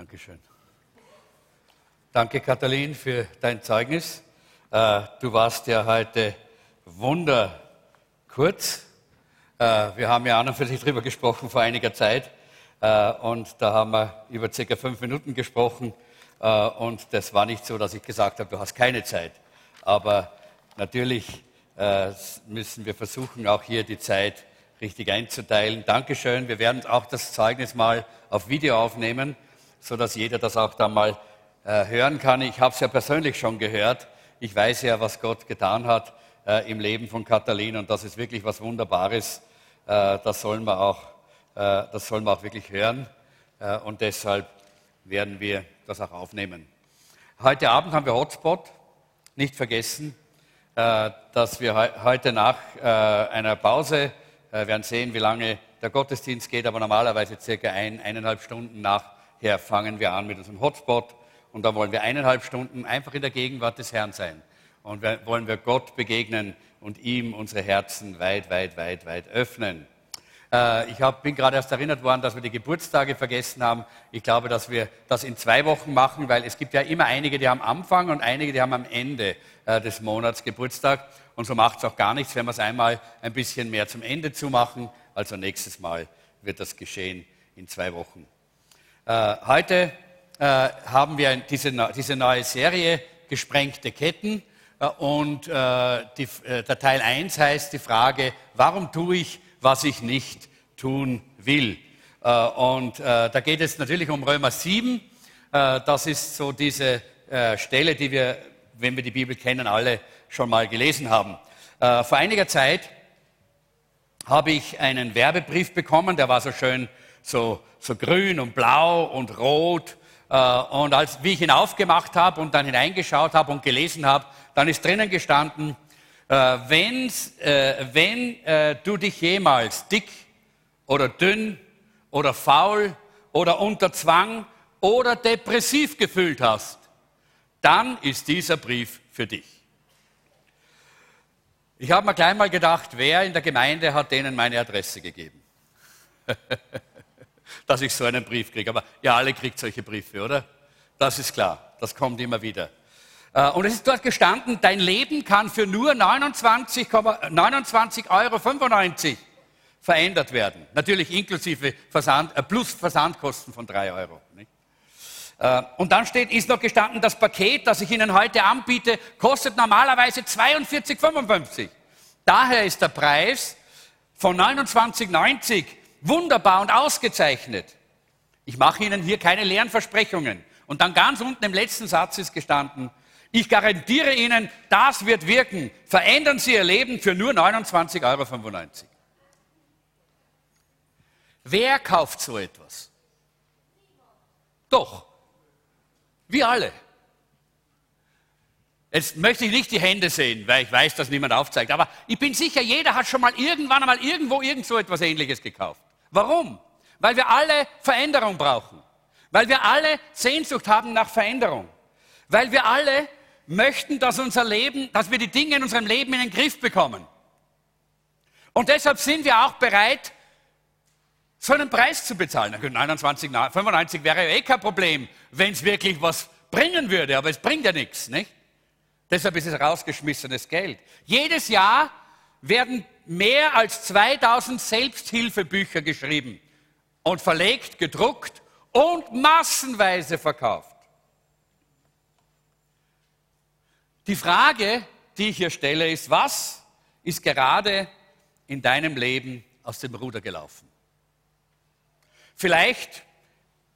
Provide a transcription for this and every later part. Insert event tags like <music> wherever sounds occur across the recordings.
Dankeschön. Danke, Katalin, für dein Zeugnis. Äh, du warst ja heute wunderkurz. Äh, wir haben ja an und für sich darüber gesprochen vor einiger Zeit. Äh, und da haben wir über circa fünf Minuten gesprochen. Und das war nicht so, dass ich gesagt habe, du hast keine Zeit. Aber natürlich müssen wir versuchen, auch hier die Zeit richtig einzuteilen. Dankeschön. Wir werden auch das Zeugnis mal auf Video aufnehmen, sodass jeder das auch dann mal hören kann. Ich habe es ja persönlich schon gehört. Ich weiß ja, was Gott getan hat äh, im Leben von Katalin und das ist wirklich was Wunderbares. Äh, das, sollen wir auch, äh, das sollen wir auch wirklich hören äh, und deshalb werden wir das auch aufnehmen. Heute Abend haben wir Hotspot. Nicht vergessen, äh, dass wir he heute nach äh, einer Pause werden sehen, wie lange der Gottesdienst geht, aber normalerweise circa ein, eineinhalb Stunden nachher fangen wir an mit unserem Hotspot. Und da wollen wir eineinhalb Stunden einfach in der Gegenwart des Herrn sein. Und wir, wollen wir Gott begegnen und ihm unsere Herzen weit, weit, weit, weit öffnen. Äh, ich hab, bin gerade erst erinnert worden, dass wir die Geburtstage vergessen haben. Ich glaube, dass wir das in zwei Wochen machen, weil es gibt ja immer einige, die am Anfang und einige, die haben am Ende äh, des Monats Geburtstag. Und so macht es auch gar nichts, wenn wir es einmal ein bisschen mehr zum Ende zumachen. Also nächstes Mal wird das geschehen in zwei Wochen. Äh, heute äh, haben wir diese, diese neue Serie Gesprengte Ketten. Äh, und äh, die, der Teil 1 heißt die Frage, warum tue ich, was ich nicht tun will? Und da geht es natürlich um Römer 7. Das ist so diese Stelle, die wir, wenn wir die Bibel kennen, alle schon mal gelesen haben. Vor einiger Zeit habe ich einen Werbebrief bekommen, der war so schön so, so grün und blau und rot äh, und als, wie ich ihn aufgemacht habe und dann hineingeschaut habe und gelesen habe, dann ist drinnen gestanden, äh, äh, wenn äh, du dich jemals dick oder dünn oder faul oder unter Zwang oder depressiv gefühlt hast, dann ist dieser Brief für dich. Ich habe mir gleich mal gedacht, wer in der Gemeinde hat denen meine Adresse gegeben? <laughs> dass ich so einen Brief kriege. Aber ihr alle kriegt solche Briefe, oder? Das ist klar. Das kommt immer wieder. Äh, und es ist dort gestanden, dein Leben kann für nur 29,95 29 Euro verändert werden. Natürlich inklusive Versand, äh, plus Versandkosten von 3 Euro. Äh, und dann steht, ist noch gestanden, das Paket, das ich Ihnen heute anbiete, kostet normalerweise 42,55. Daher ist der Preis von 29,90 wunderbar und ausgezeichnet. Ich mache Ihnen hier keine leeren Versprechungen. Und dann ganz unten im letzten Satz ist gestanden, ich garantiere Ihnen, das wird wirken. Verändern Sie Ihr Leben für nur 29,95 Euro. Wer kauft so etwas? Doch. Wir alle. Jetzt möchte ich nicht die Hände sehen, weil ich weiß, dass niemand aufzeigt. Aber ich bin sicher, jeder hat schon mal irgendwann einmal irgendwo irgend so etwas Ähnliches gekauft. Warum? Weil wir alle Veränderung brauchen. Weil wir alle Sehnsucht haben nach Veränderung. Weil wir alle möchten, dass unser Leben, dass wir die Dinge in unserem Leben in den Griff bekommen. Und deshalb sind wir auch bereit, so einen Preis zu bezahlen. 29, 95 wäre ja eh kein Problem, wenn es wirklich was bringen würde, aber es bringt ja nichts, nicht? Deshalb ist es rausgeschmissenes Geld. Jedes Jahr werden mehr als 2000 Selbsthilfebücher geschrieben und verlegt, gedruckt und massenweise verkauft. Die Frage, die ich hier stelle, ist, was ist gerade in deinem Leben aus dem Ruder gelaufen? Vielleicht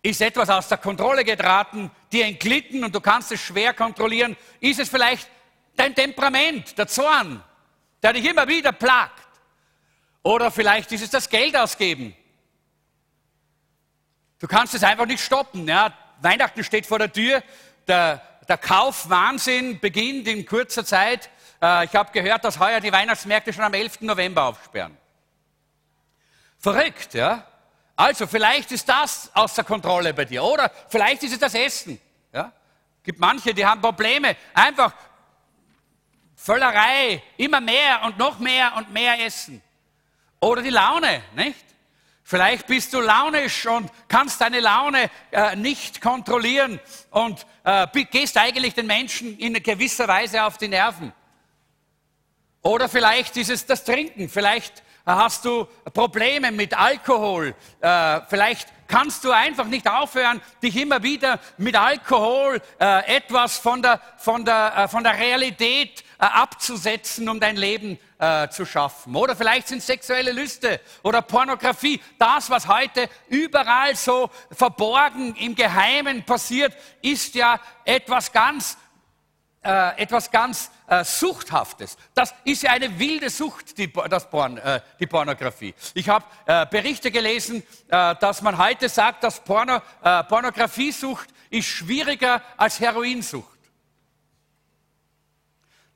ist etwas aus der Kontrolle geraten, dir entglitten und du kannst es schwer kontrollieren. Ist es vielleicht dein Temperament, der Zorn, der dich immer wieder plagt. Oder vielleicht ist es das Geld ausgeben. Du kannst es einfach nicht stoppen. Ja? Weihnachten steht vor der Tür, der, der Kaufwahnsinn beginnt in kurzer Zeit. Äh, ich habe gehört, dass heuer die Weihnachtsmärkte schon am 11. November aufsperren. Verrückt, ja? Also vielleicht ist das außer Kontrolle bei dir. Oder vielleicht ist es das Essen. Ja? gibt manche, die haben Probleme. Einfach Völlerei, immer mehr und noch mehr und mehr essen. Oder die Laune, nicht? Vielleicht bist du launisch und kannst deine Laune äh, nicht kontrollieren und äh, gehst eigentlich den Menschen in gewisser Weise auf die Nerven. Oder vielleicht ist es das Trinken, vielleicht hast du Probleme mit Alkohol, äh, vielleicht kannst du einfach nicht aufhören, dich immer wieder mit Alkohol äh, etwas von der, von der, äh, von der Realität äh, abzusetzen, um dein Leben äh, zu schaffen. Oder vielleicht sind sexuelle Lüste oder Pornografie. Das, was heute überall so verborgen im Geheimen passiert, ist ja etwas ganz äh, etwas ganz äh, Suchthaftes. Das ist ja eine wilde Sucht, die, das Porn, äh, die Pornografie. Ich habe äh, Berichte gelesen, äh, dass man heute sagt, dass Porno, äh, Pornografiesucht ist schwieriger als Heroinsucht.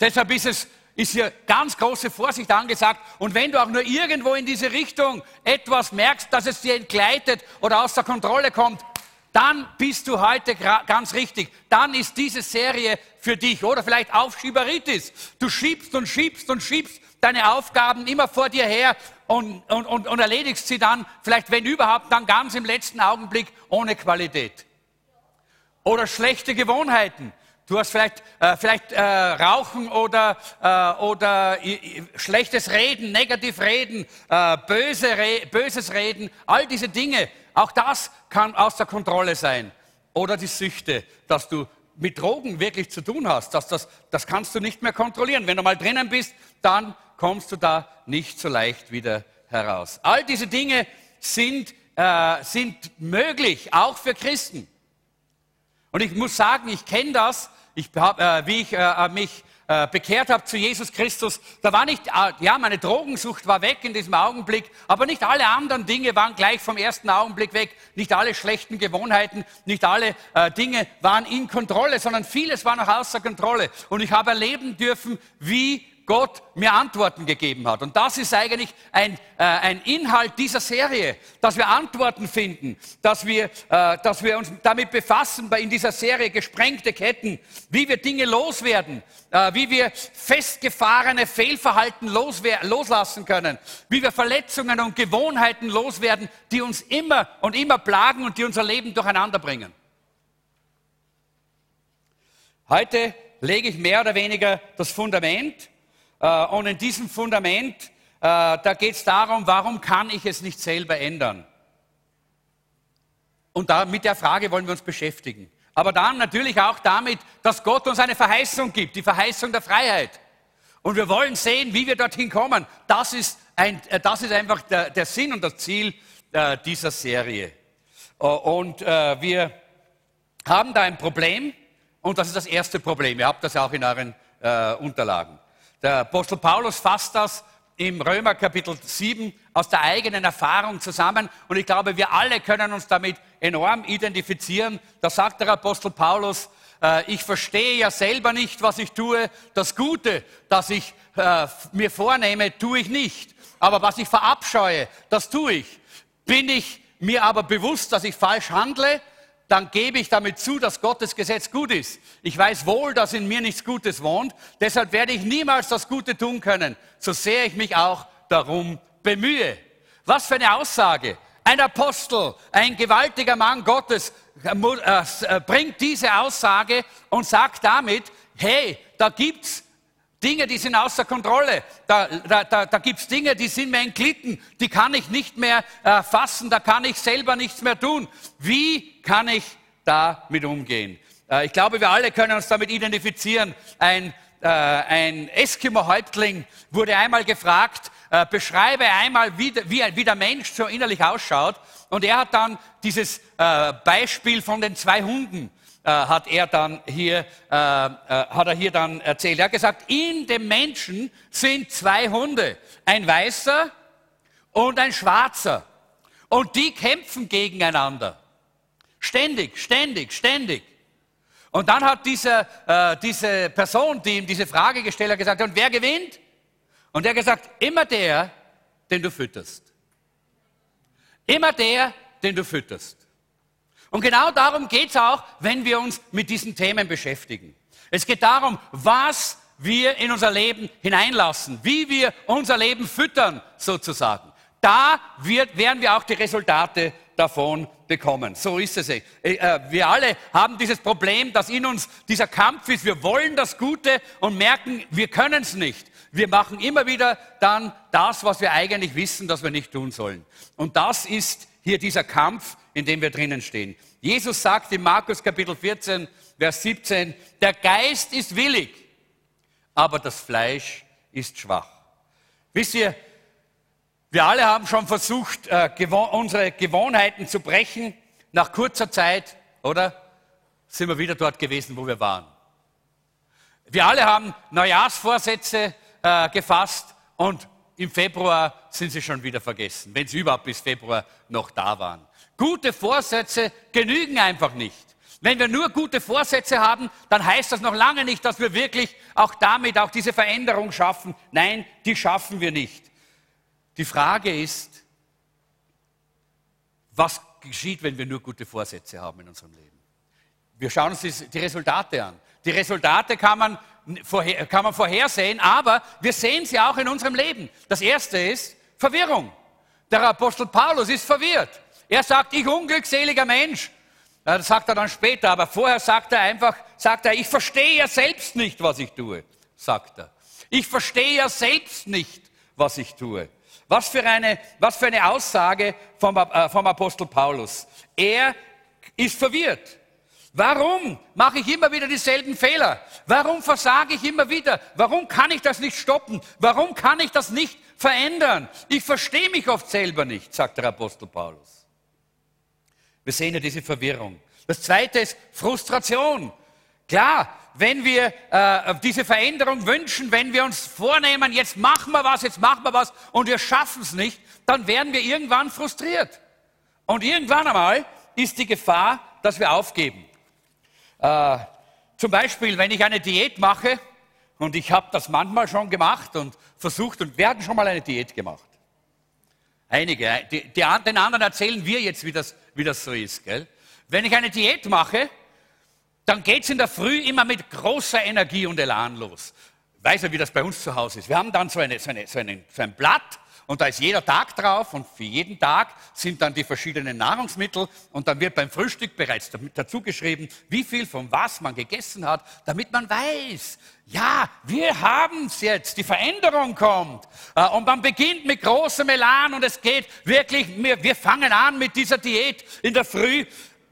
Deshalb ist es ist hier ganz große Vorsicht angesagt. Und wenn du auch nur irgendwo in diese Richtung etwas merkst, dass es dir entgleitet oder außer Kontrolle kommt, dann bist du heute ganz richtig. Dann ist diese Serie für dich. Oder vielleicht Aufschieberitis. Du schiebst und schiebst und schiebst deine Aufgaben immer vor dir her und, und, und, und erledigst sie dann, vielleicht wenn überhaupt, dann ganz im letzten Augenblick ohne Qualität. Oder schlechte Gewohnheiten. Du hast vielleicht, äh, vielleicht äh, Rauchen oder, äh, oder schlechtes Reden, negativ Reden, äh, böse Re böses Reden, all diese Dinge. Auch das kann außer Kontrolle sein. Oder die Süchte, dass du mit Drogen wirklich zu tun hast. Dass das, das kannst du nicht mehr kontrollieren. Wenn du mal drinnen bist, dann kommst du da nicht so leicht wieder heraus. All diese Dinge sind, äh, sind möglich, auch für Christen. Und ich muss sagen, ich kenne das, ich hab, äh, wie ich äh, mich äh, bekehrt habe zu Jesus Christus, da war nicht, äh, ja, meine Drogensucht war weg in diesem Augenblick, aber nicht alle anderen Dinge waren gleich vom ersten Augenblick weg. Nicht alle schlechten Gewohnheiten, nicht alle äh, Dinge waren in Kontrolle, sondern vieles war noch außer Kontrolle. Und ich habe erleben dürfen, wie Gott mir Antworten gegeben hat. Und das ist eigentlich ein, äh, ein Inhalt dieser Serie, dass wir Antworten finden, dass wir, äh, dass wir uns damit befassen, bei in dieser Serie gesprengte Ketten, wie wir Dinge loswerden, äh, wie wir festgefahrene Fehlverhalten loslassen können, wie wir Verletzungen und Gewohnheiten loswerden, die uns immer und immer plagen und die unser Leben durcheinander bringen. Heute lege ich mehr oder weniger das Fundament und in diesem Fundament, äh, da geht es darum, warum kann ich es nicht selber ändern? Und da, mit der Frage wollen wir uns beschäftigen. Aber dann natürlich auch damit, dass Gott uns eine Verheißung gibt, die Verheißung der Freiheit. Und wir wollen sehen, wie wir dorthin kommen. Das ist, ein, äh, das ist einfach der, der Sinn und das Ziel äh, dieser Serie. Und äh, wir haben da ein Problem und das ist das erste Problem. Ihr habt das auch in euren äh, Unterlagen. Der Apostel Paulus fasst das im Römer Kapitel 7 aus der eigenen Erfahrung zusammen. Und ich glaube, wir alle können uns damit enorm identifizieren. Da sagt der Apostel Paulus, äh, ich verstehe ja selber nicht, was ich tue. Das Gute, das ich äh, mir vornehme, tue ich nicht. Aber was ich verabscheue, das tue ich. Bin ich mir aber bewusst, dass ich falsch handle, dann gebe ich damit zu, dass Gottes Gesetz gut ist. Ich weiß wohl, dass in mir nichts Gutes wohnt, deshalb werde ich niemals das Gute tun können, so sehr ich mich auch darum bemühe. Was für eine Aussage. Ein Apostel, ein gewaltiger Mann Gottes äh, äh, bringt diese Aussage und sagt damit, hey, da gibt's Dinge, die sind außer Kontrolle. Da, da, da, da gibt Dinge, die sind mir entglitten. Die kann ich nicht mehr äh, fassen. Da kann ich selber nichts mehr tun. Wie kann ich damit umgehen? Äh, ich glaube, wir alle können uns damit identifizieren. Ein, äh, ein Eskimo-Häuptling wurde einmal gefragt, äh, beschreibe einmal, wie, wie, wie der Mensch so innerlich ausschaut. Und er hat dann dieses äh, Beispiel von den zwei Hunden äh, hat er dann hier, äh, äh, hat er hier dann erzählt. Er hat gesagt, in dem Menschen sind zwei Hunde, ein weißer und ein schwarzer. Und die kämpfen gegeneinander. Ständig, ständig, ständig. Und dann hat diese, äh, diese Person, die ihm diese Frage gestellt hat, gesagt, und wer gewinnt? Und er hat gesagt, immer der, den du fütterst. Immer der, den du fütterst. Und genau darum geht es auch, wenn wir uns mit diesen Themen beschäftigen. Es geht darum, was wir in unser Leben hineinlassen, wie wir unser Leben füttern sozusagen. da wird, werden wir auch die Resultate davon bekommen. So ist es. Äh, äh, wir alle haben dieses Problem, dass in uns dieser Kampf ist. Wir wollen das Gute und merken, wir können es nicht. Wir machen immer wieder dann das, was wir eigentlich wissen, dass wir nicht tun sollen. Und das ist hier dieser Kampf, in dem wir drinnen stehen. Jesus sagt in Markus Kapitel 14, Vers 17, der Geist ist willig, aber das Fleisch ist schwach. Wisst ihr, wir alle haben schon versucht, äh, unsere Gewohnheiten zu brechen. Nach kurzer Zeit, oder? Sind wir wieder dort gewesen, wo wir waren. Wir alle haben Neujahrsvorsätze äh, gefasst und im Februar sind sie schon wieder vergessen, wenn sie überhaupt bis Februar noch da waren. Gute Vorsätze genügen einfach nicht. Wenn wir nur gute Vorsätze haben, dann heißt das noch lange nicht, dass wir wirklich auch damit auch diese Veränderung schaffen. Nein, die schaffen wir nicht. Die Frage ist, was geschieht, wenn wir nur gute Vorsätze haben in unserem Leben? Wir schauen uns die Resultate an. Die Resultate kann man, vorher, kann man vorhersehen, aber wir sehen sie auch in unserem Leben. Das erste ist Verwirrung. Der Apostel Paulus ist verwirrt. Er sagt, ich unglückseliger Mensch. Das sagt er dann später, aber vorher sagt er einfach, sagt er, ich verstehe ja selbst nicht, was ich tue, sagt er. Ich verstehe ja selbst nicht, was ich tue. Was für eine, was für eine Aussage vom, äh, vom Apostel Paulus. Er ist verwirrt. Warum mache ich immer wieder dieselben Fehler? Warum versage ich immer wieder? Warum kann ich das nicht stoppen? Warum kann ich das nicht verändern? Ich verstehe mich oft selber nicht, sagt der Apostel Paulus. Wir sehen ja diese Verwirrung. Das zweite ist Frustration. Klar, wenn wir äh, diese Veränderung wünschen, wenn wir uns vornehmen, jetzt machen wir was, jetzt machen wir was und wir schaffen es nicht, dann werden wir irgendwann frustriert. Und irgendwann einmal ist die Gefahr, dass wir aufgeben. Äh, zum Beispiel, wenn ich eine Diät mache, und ich habe das manchmal schon gemacht und versucht, und wir hatten schon mal eine Diät gemacht. Einige, die, die, den anderen erzählen wir jetzt, wie das, wie das so ist. Gell? Wenn ich eine Diät mache, dann geht es in der Früh immer mit großer Energie und Elan los. Weiß ja, wie das bei uns zu Hause ist. Wir haben dann so, eine, so, eine, so, einen, so ein Blatt und da ist jeder Tag drauf und für jeden Tag sind dann die verschiedenen Nahrungsmittel und dann wird beim Frühstück bereits dazu geschrieben, wie viel von was man gegessen hat, damit man weiß, ja, wir haben es jetzt, die Veränderung kommt. Äh, und man beginnt mit großem Elan und es geht wirklich, wir fangen an mit dieser Diät in der Früh,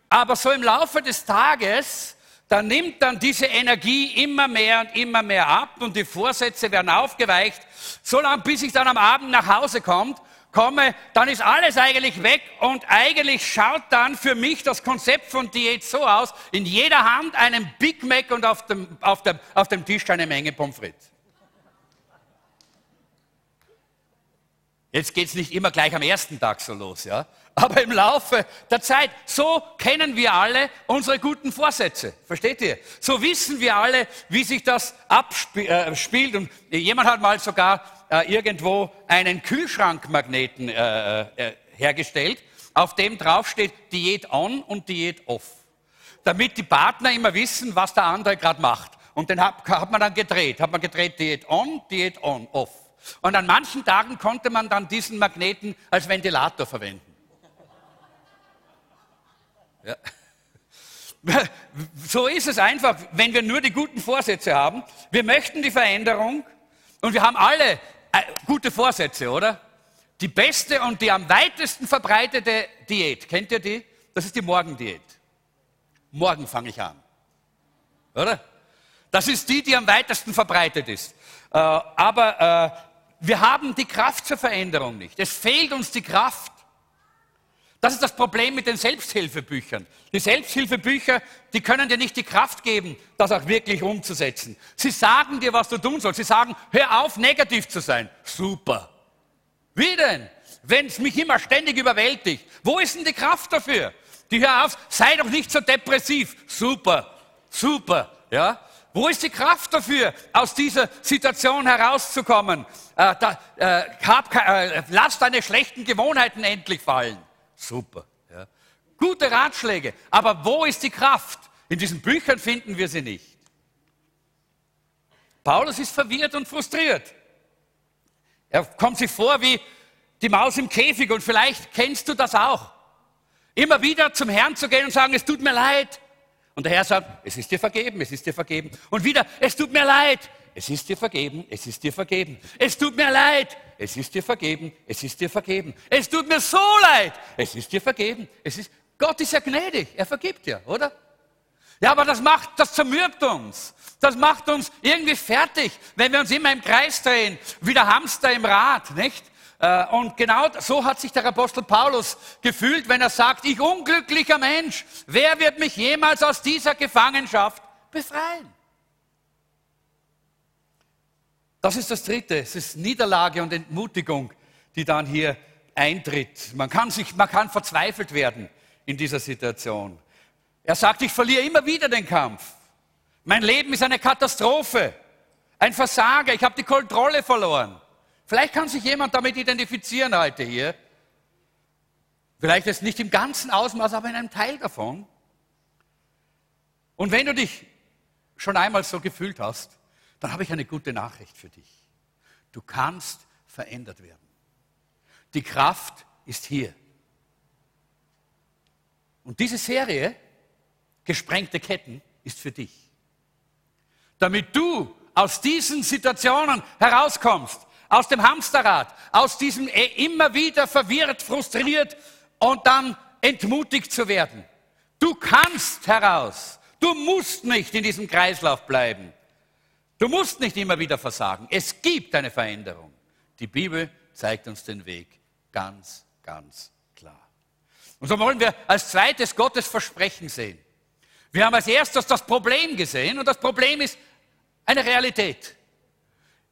aber so im Laufe des Tages dann nimmt dann diese Energie immer mehr und immer mehr ab und die Vorsätze werden aufgeweicht, so lange bis ich dann am Abend nach Hause kommt, komme, dann ist alles eigentlich weg und eigentlich schaut dann für mich das Konzept von Diät so aus, in jeder Hand einen Big Mac und auf dem, auf dem, auf dem Tisch eine Menge Pommes frites. Jetzt geht's nicht immer gleich am ersten Tag so los, ja aber im Laufe der Zeit. So kennen wir alle unsere guten Vorsätze. Versteht ihr? So wissen wir alle, wie sich das abspielt. Äh, Und jemand hat mal sogar äh, irgendwo einen Kühlschrankmagneten äh, hergestellt, auf dem draufsteht Diät on und Diät off. Damit die Partner immer wissen, was der andere gerade macht. Und den hat, hat man dann gedreht. Hat man gedreht Diät on, Diät on, off. Und an manchen Tagen konnte man dann diesen Magneten als Ventilator verwenden. Ja. <laughs> So ist es einfach, wenn wir nur die guten Vorsätze haben. Wir möchten die Veränderung und wir haben alle äh, gute Vorsätze, oder? Die beste und die am weitesten verbreitete Diät, kennt ihr die? Das ist die Morgendiät. Morgen fange ich an. Oder? Das ist die, die am weitesten verbreitet ist. Äh, aber äh, wir haben die Kraft zur Veränderung nicht. Es fehlt uns die Kraft. Das ist das Problem mit den Selbsthilfebüchern. Die Selbsthilfebücher, die können dir nicht die Kraft geben, das auch wirklich umzusetzen. Sie sagen dir, was du tun sollst. Sie sagen, hör auf, negativ zu sein. Super. Wie denn? Wenn es mich immer ständig überwältigt. Wo ist denn die Kraft dafür? Die hör auf, sei doch nicht so depressiv. Super. Super. Ja? Wo ist die Kraft dafür, aus dieser Situation herauszukommen? Äh, da, äh, hab, äh, lass deine schlechten Gewohnheiten endlich fallen. Super. Ja. Gute Ratschläge. Aber wo ist die Kraft? In diesen Büchern finden wir sie nicht. Paulus ist verwirrt und frustriert. Er kommt sich vor wie, die Maus im Käfig und vielleicht kennst du das auch. Immer wieder zum Herrn zu gehen und sagen, es tut mir leid. Und der Herr sagt, es ist dir vergeben, es ist dir vergeben. Und wieder, es tut mir leid, es ist dir vergeben, es ist dir vergeben. Es tut mir leid, es ist dir vergeben, es ist dir vergeben. Es tut mir so leid, es ist dir vergeben. Es ist, Gott ist ja gnädig, er vergibt dir, oder? Ja, aber das macht, das zermürbt uns. Das macht uns irgendwie fertig, wenn wir uns immer im Kreis drehen, wie der Hamster im Rad, nicht? Äh, und genau so hat sich der Apostel Paulus gefühlt, wenn er sagt, ich unglücklicher Mensch, wer wird mich jemals aus dieser Gefangenschaft befreien? Das ist das Dritte, es ist Niederlage und Entmutigung, die dann hier eintritt. Man kann, sich, man kann verzweifelt werden in dieser Situation. Er sagt, ich verliere immer wieder den Kampf. Mein Leben ist eine Katastrophe, ein Versager, ich habe die Kontrolle verloren. Vielleicht kann sich jemand damit identifizieren heute hier. Vielleicht ist nicht im ganzen Ausmaß, aber in einem Teil davon. Und wenn du dich schon einmal so gefühlt hast, dann habe ich eine gute Nachricht für dich. Du kannst verändert werden. Die Kraft ist hier. Und diese Serie, Gesprengte Ketten, ist für dich. Damit du aus diesen Situationen herauskommst, aus dem Hamsterrad, aus diesem eh immer wieder verwirrt, frustriert und dann entmutigt zu werden. Du kannst heraus. Du musst nicht in diesem Kreislauf bleiben. Du musst nicht immer wieder versagen. Es gibt eine Veränderung. Die Bibel zeigt uns den Weg ganz, ganz klar. Und so wollen wir als zweites Gottes Versprechen sehen. Wir haben als erstes das Problem gesehen und das Problem ist eine Realität.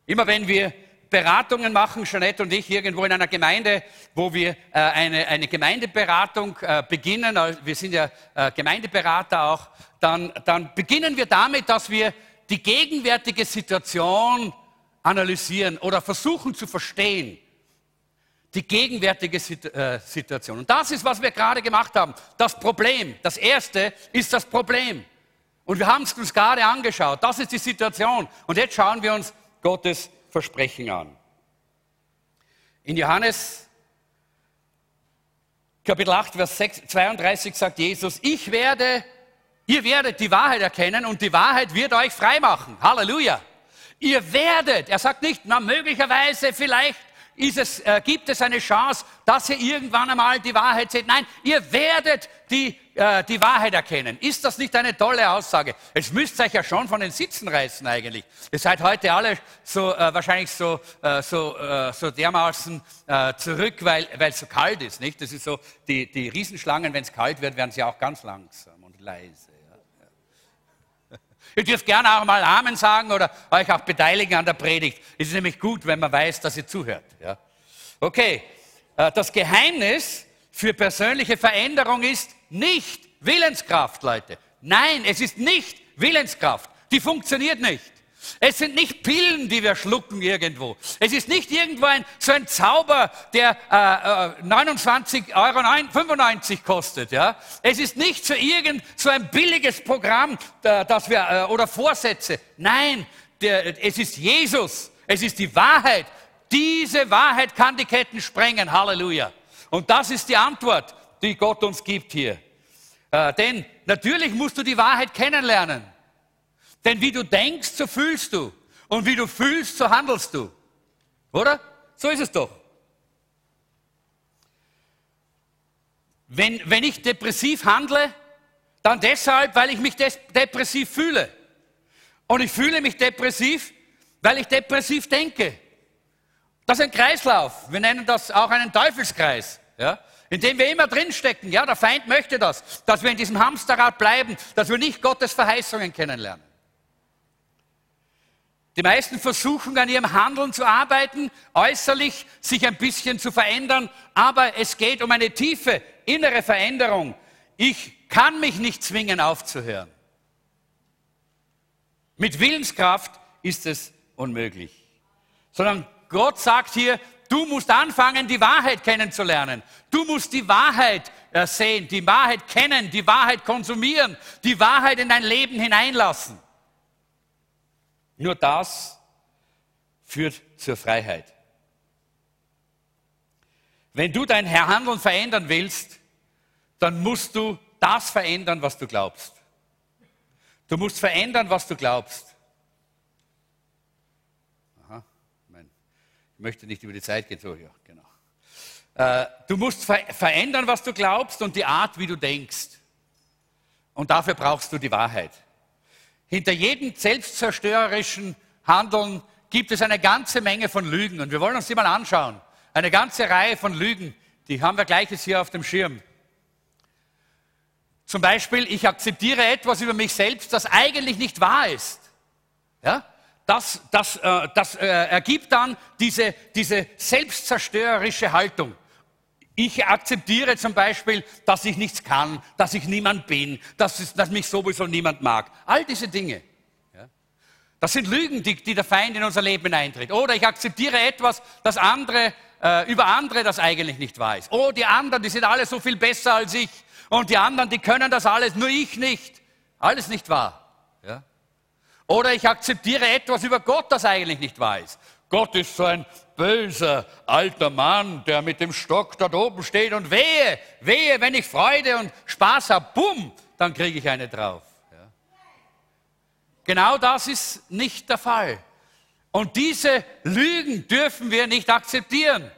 Immer wenn wir Beratungen machen, Jeanette und ich, irgendwo in einer Gemeinde, wo wir äh, eine, eine Gemeindeberatung äh, beginnen, also wir sind ja äh, Gemeindeberater auch, dann, dann beginnen wir damit, dass wir die gegenwärtige Situation analysieren oder versuchen zu verstehen. Die gegenwärtige äh, Situation. Und das ist, was wir gerade gemacht haben. Das Problem. Das erste ist das Problem. Und wir haben es uns gerade angeschaut. Das ist die Situation. Und jetzt schauen wir uns Gottes Versprechen an. In Johannes Kapitel 8, Vers 32 sagt Jesus, ich werde, ihr werdet die Wahrheit erkennen und die Wahrheit wird euch frei machen. Halleluja. Ihr werdet, er sagt nicht, na möglicherweise, vielleicht es, äh, gibt es eine Chance, dass ihr irgendwann einmal die Wahrheit seht. Nein, ihr werdet die, äh, die Wahrheit erkennen. Ist das nicht eine tolle Aussage? Es müsst euch ja schon von den Sitzen reißen eigentlich. Ihr seid heute alle so äh, wahrscheinlich so, äh, so, äh, so dermaßen äh, zurück, weil es so kalt ist. Nicht? Das ist so, die, die Riesenschlangen, wenn es kalt wird, werden sie auch ganz langsam und leise. Ihr dürft gerne auch mal Amen sagen oder euch auch beteiligen an der Predigt. Es ist nämlich gut, wenn man weiß, dass ihr zuhört. Ja? Okay, äh, das Geheimnis für persönliche Veränderung ist nicht Willenskraft, Leute. Nein, es ist nicht Willenskraft. Die funktioniert nicht. Es sind nicht Pillen, die wir schlucken irgendwo. Es ist nicht irgendwo ein, so ein Zauber, der äh, äh, 29,95 Euro kostet. Ja? Es ist nicht so irgend so ein billiges Programm, das wir, äh, oder Vorsätze. Nein, der, es ist Jesus. Es ist die Wahrheit. Diese Wahrheit kann die Ketten sprengen. Halleluja. Und das ist die Antwort, die Gott uns gibt hier. Äh, denn natürlich musst du die Wahrheit kennenlernen. Denn wie du denkst, so fühlst du. Und wie du fühlst, so handelst du. Oder? So ist es doch. Wenn, wenn ich depressiv handle, dann deshalb, weil ich mich depressiv fühle. Und ich fühle mich depressiv, weil ich depressiv denke. Das ist ein Kreislauf. Wir nennen das auch einen Teufelskreis. Ja? In dem wir immer drinstecken. Ja, der Feind möchte das, dass wir in diesem Hamsterrad bleiben, dass wir nicht Gottes Verheißungen kennenlernen. Die meisten versuchen an ihrem Handeln zu arbeiten, äußerlich sich ein bisschen zu verändern, aber es geht um eine tiefe innere Veränderung. Ich kann mich nicht zwingen aufzuhören. Mit Willenskraft ist es unmöglich. Sondern Gott sagt hier, du musst anfangen, die Wahrheit kennenzulernen. Du musst die Wahrheit äh, sehen, die Wahrheit kennen, die Wahrheit konsumieren, die Wahrheit in dein Leben hineinlassen. Nur das führt zur Freiheit. Wenn du dein Handeln verändern willst, dann musst du das verändern, was du glaubst. Du musst verändern, was du glaubst. Aha, ich möchte nicht über die Zeit gehen. So, ja, genau. Äh, du musst ver verändern, was du glaubst und die Art, wie du denkst. Und dafür brauchst du die Wahrheit. Hinter jedem selbstzerstörerischen Handeln gibt es eine ganze Menge von Lügen. Und wir wollen uns die mal anschauen. Eine ganze Reihe von Lügen. Die haben wir gleiches hier auf dem Schirm. Zum Beispiel, ich akzeptiere etwas über mich selbst, das eigentlich nicht wahr ist. Ja? Das, das, äh, das äh, ergibt dann diese, diese selbstzerstörerische Haltung. Ich akzeptiere zum Beispiel, dass ich nichts kann, dass ich niemand bin, dass, es, dass mich sowieso niemand mag. All diese Dinge. Ja? Das sind Lügen, die, die, der Feind in unser Leben hineintritt. Oder ich akzeptiere etwas, das andere, äh, über andere das eigentlich nicht weiß. Oh, die anderen, die sind alle so viel besser als ich. Und die anderen, die können das alles, nur ich nicht. Alles nicht wahr. Ja? Oder ich akzeptiere etwas über Gott, das eigentlich nicht wahr ist. Gott ist so ein böser alter Mann, der mit dem Stock dort oben steht und wehe, wehe, wenn ich Freude und Spaß habe, bumm, dann kriege ich eine drauf. Ja. Genau das ist nicht der Fall. Und diese Lügen dürfen wir nicht akzeptieren.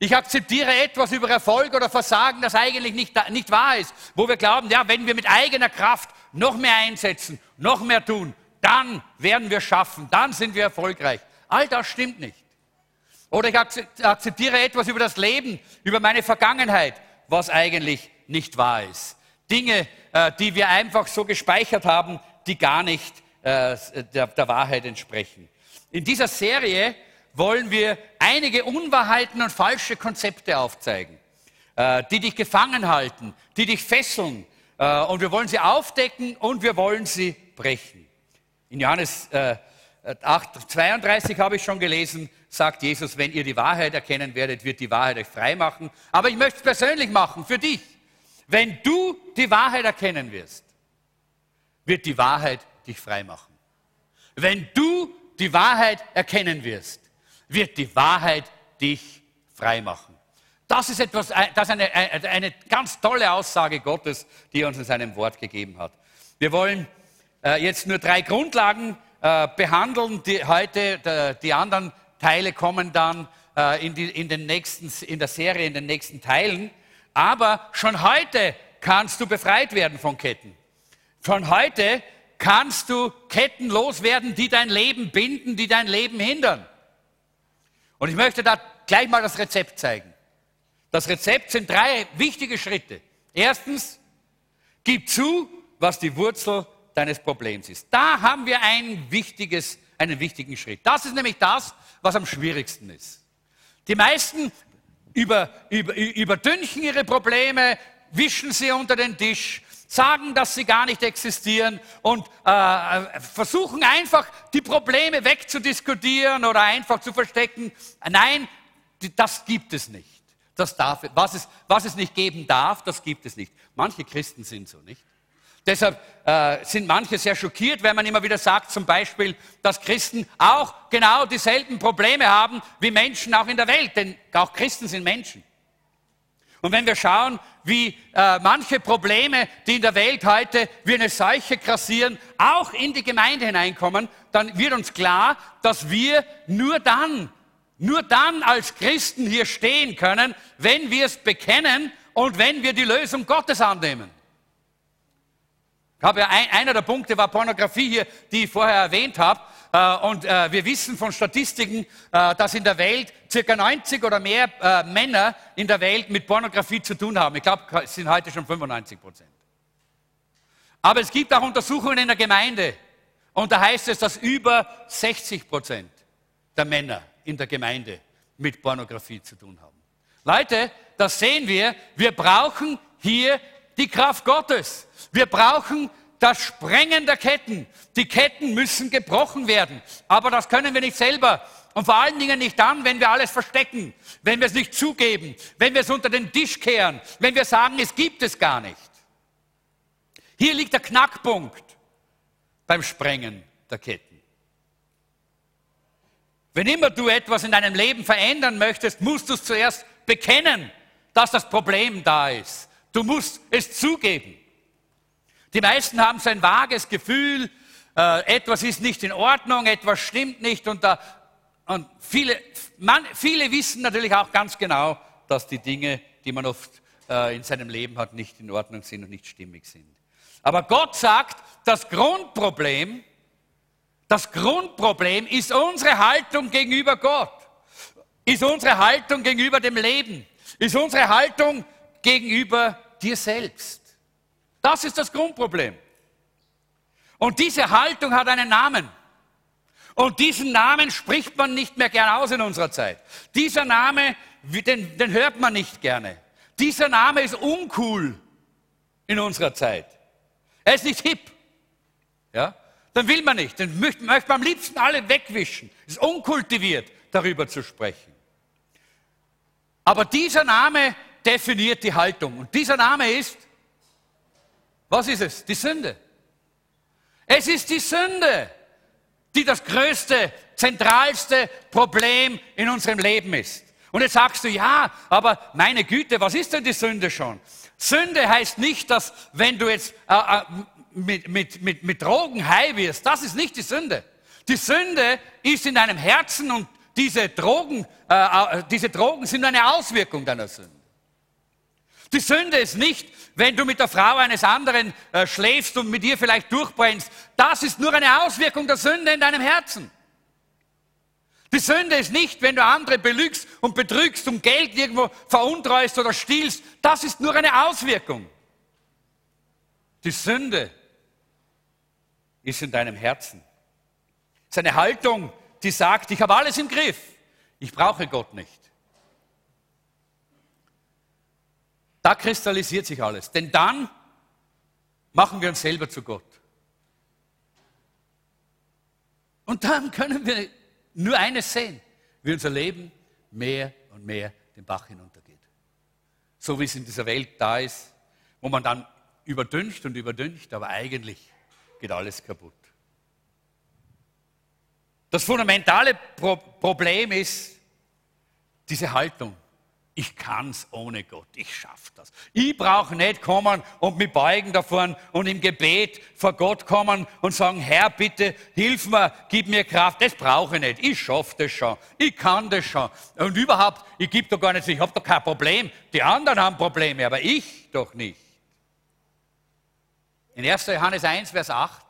Ich akzeptiere etwas über Erfolg oder Versagen, das eigentlich nicht, nicht wahr ist, wo wir glauben, ja, wenn wir mit eigener Kraft noch mehr einsetzen, noch mehr tun, dann werden wir schaffen, dann sind wir erfolgreich. All das stimmt nicht. Oder ich akzeptiere etwas über das Leben, über meine Vergangenheit, was eigentlich nicht wahr ist. Dinge, äh, die wir einfach so gespeichert haben, die gar nicht äh, der, Wahrheit entsprechen. In dieser Serie wollen wir einige Unwahrheiten und falsche Konzepte aufzeigen, äh, die dich gefangen halten, die dich fesseln. Und wir wollen sie aufdecken und wir wollen sie brechen. In Johannes 8, 32 habe ich schon gelesen, sagt Jesus, wenn ihr die Wahrheit erkennen werdet, wird die Wahrheit euch frei machen. Aber ich möchte es persönlich machen, für dich. Wenn du die Wahrheit erkennen wirst, wird die Wahrheit dich frei machen. Wenn du die Wahrheit erkennen wirst, wird die Wahrheit dich frei machen. Das ist etwas, das ist eine, eine ganz tolle Aussage Gottes, die er uns in seinem Wort gegeben hat. Wir wollen äh, jetzt nur drei Grundlagen äh, behandeln. Die, heute die, anderen Teile kommen dann äh, in, die, in, den nächsten, in der Serie, in den nächsten Teilen. Aber schon heute kannst du befreit werden von Ketten. Schon heute kannst du Ketten loswerden, die dein Leben binden, die dein Leben hindern. Und ich möchte da gleich mal das Rezept zeigen. Das Rezept sind drei wichtige Schritte. Erstens, gib zu, was die Wurzel deines Problems ist. Da haben wir ein wichtiges, einen wichtigen Schritt. Das ist nämlich das, was am schwierigsten ist. Die meisten über, über, überdünchen ihre Probleme, wischen sie unter den Tisch, sagen, dass sie gar nicht existieren und äh, versuchen einfach die Probleme wegzudiskutieren oder einfach zu verstecken. Nein, das gibt es nicht. Das darf, was, es, was es nicht geben darf, das gibt es nicht. Manche Christen sind so, nicht? Deshalb äh, sind manche sehr schockiert, wenn man immer wieder sagt, zum Beispiel, dass Christen auch genau dieselben Probleme haben wie Menschen auch in der Welt, denn auch Christen sind Menschen. Und wenn wir schauen, wie äh, manche Probleme, die in der Welt heute wie eine Seuche grassieren, auch in die Gemeinde hineinkommen, dann wird uns klar, dass wir nur dann, nur dann als Christen hier stehen können, wenn wir es bekennen und wenn wir die Lösung Gottes annehmen. Ich habe ja ein, einer der Punkte war Pornografie hier, die ich vorher erwähnt habe. Äh, und äh, wir wissen von Statistiken, äh, dass in der Welt circa 90 oder mehr Männer in der Welt mit Pornografie zu tun haben. Ich glaube, es sind heute schon 95 Prozent. Aber es gibt auch Untersuchungen in der Gemeinde. Und da heißt es, dass über 60 Prozent der Männer in der Gemeinde mit Pornografie zu tun haben. Leute, das sehen wir. Wir brauchen hier die Kraft Gottes. Wir brauchen das Sprengen der Ketten. Die Ketten müssen gebrochen werden. Aber das können wir nicht selber. Und vor allen Dingen nicht dann, wenn wir alles verstecken, wenn wir es nicht zugeben, wenn wir es unter den Tisch kehren, wenn wir sagen, es gibt es gar nicht. Hier liegt der Knackpunkt beim Sprengen der Ketten. Wenn immer du etwas in deinem Leben verändern möchtest, musst du es zuerst bekennen, dass das Problem da ist. Du musst es zugeben. Die meisten haben so ein vages Gefühl, äh, etwas ist nicht in Ordnung, etwas stimmt nicht und, da, und viele, man, viele wissen natürlich auch ganz genau, dass die Dinge, die man oft äh, in seinem Leben hat, nicht in Ordnung sind und nicht stimmig sind. Aber Gott sagt, das Grundproblem, das Grundproblem ist unsere Haltung gegenüber Gott, ist unsere Haltung gegenüber dem Leben, ist unsere Haltung gegenüber dir selbst. Das ist das Grundproblem. Und diese Haltung hat einen Namen. Und diesen Namen spricht man nicht mehr gern aus in unserer Zeit. Dieser Name, den, den hört man nicht gerne. Dieser Name ist uncool in unserer Zeit. Er ist nicht hip. Ja? Dann will man nicht. Den möchte, möchte man am liebsten alle wegwischen. Es ist unkultiviert, darüber zu sprechen. Aber dieser Name definiert die Haltung. Und dieser Name ist, was ist es? Die Sünde. Es ist die Sünde, die das größte, zentralste Problem in unserem Leben ist. Und jetzt sagst du, ja, aber meine Güte, was ist denn die Sünde schon? Sünde heißt nicht, dass wenn du jetzt äh, äh, mit, mit, mit, mit Drogen high wirst, das ist nicht die Sünde. Die Sünde ist in deinem Herzen und diese Drogen, äh, äh diese Drogen sind eine Auswirkung deiner Sünde. Die Sünde ist nicht, wenn du mit der Frau eines anderen äh, schläfst und mit ihr vielleicht durchbrennst. Das ist nur eine Auswirkung der Sünde in deinem Herzen. Die Sünde ist nicht, wenn du andere belügst und betrügst und Geld irgendwo veruntreust oder stiehlst. Das ist nur eine Auswirkung. Die Sünde ist in deinem Herzen. Es ist eine Haltung, die sagt, ich habe alles im Griff. Ich brauche Gott nicht. Da kristallisiert sich alles. Denn dann machen wir uns selber zu Gott. Und dann können wir nur eines sehen, wie unser Leben mehr und mehr den Bach hinuntergeht. So wie es in dieser Welt da ist, wo man dann überdüncht und überdüncht, aber eigentlich geht alles kaputt. Das fundamentale Pro Problem ist diese Haltung. Ich kann's ohne Gott, ich schaff das. Ich brauche nicht kommen und mich beugen davon und im Gebet vor Gott kommen und sagen, Herr, bitte hilf mir, gib mir Kraft. Das brauche ich nicht. Ich schaff das schon. Ich kann das schon. Und überhaupt, ich gebe doch gar nicht, ich habe doch kein Problem. Die anderen haben Probleme, aber ich doch nicht. In 1. Johannes 1, Vers 8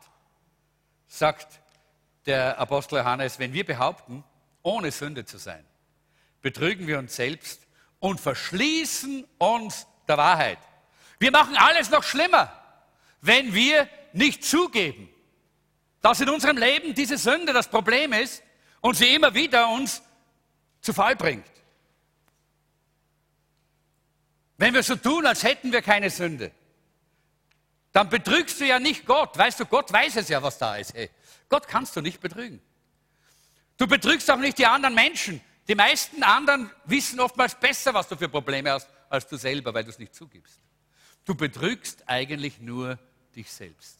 sagt der Apostel Johannes, wenn wir behaupten, ohne Sünde zu sein, betrügen wir uns selbst und verschließen uns der Wahrheit. Wir machen alles noch schlimmer, wenn wir nicht zugeben, dass in unserem Leben diese Sünde das Problem ist und sie immer wieder uns zu Fall bringt. Wenn wir so tun, als hätten wir keine Sünde, dann betrügst du ja nicht Gott. Weißt du, Gott weiß es ja, was da ist. Hey, Gott kannst du nicht betrügen. Du betrügst auch nicht die anderen Menschen. Die meisten anderen wissen oftmals besser, was du für Probleme hast, als du selber, weil du es nicht zugibst. Du betrügst eigentlich nur dich selbst.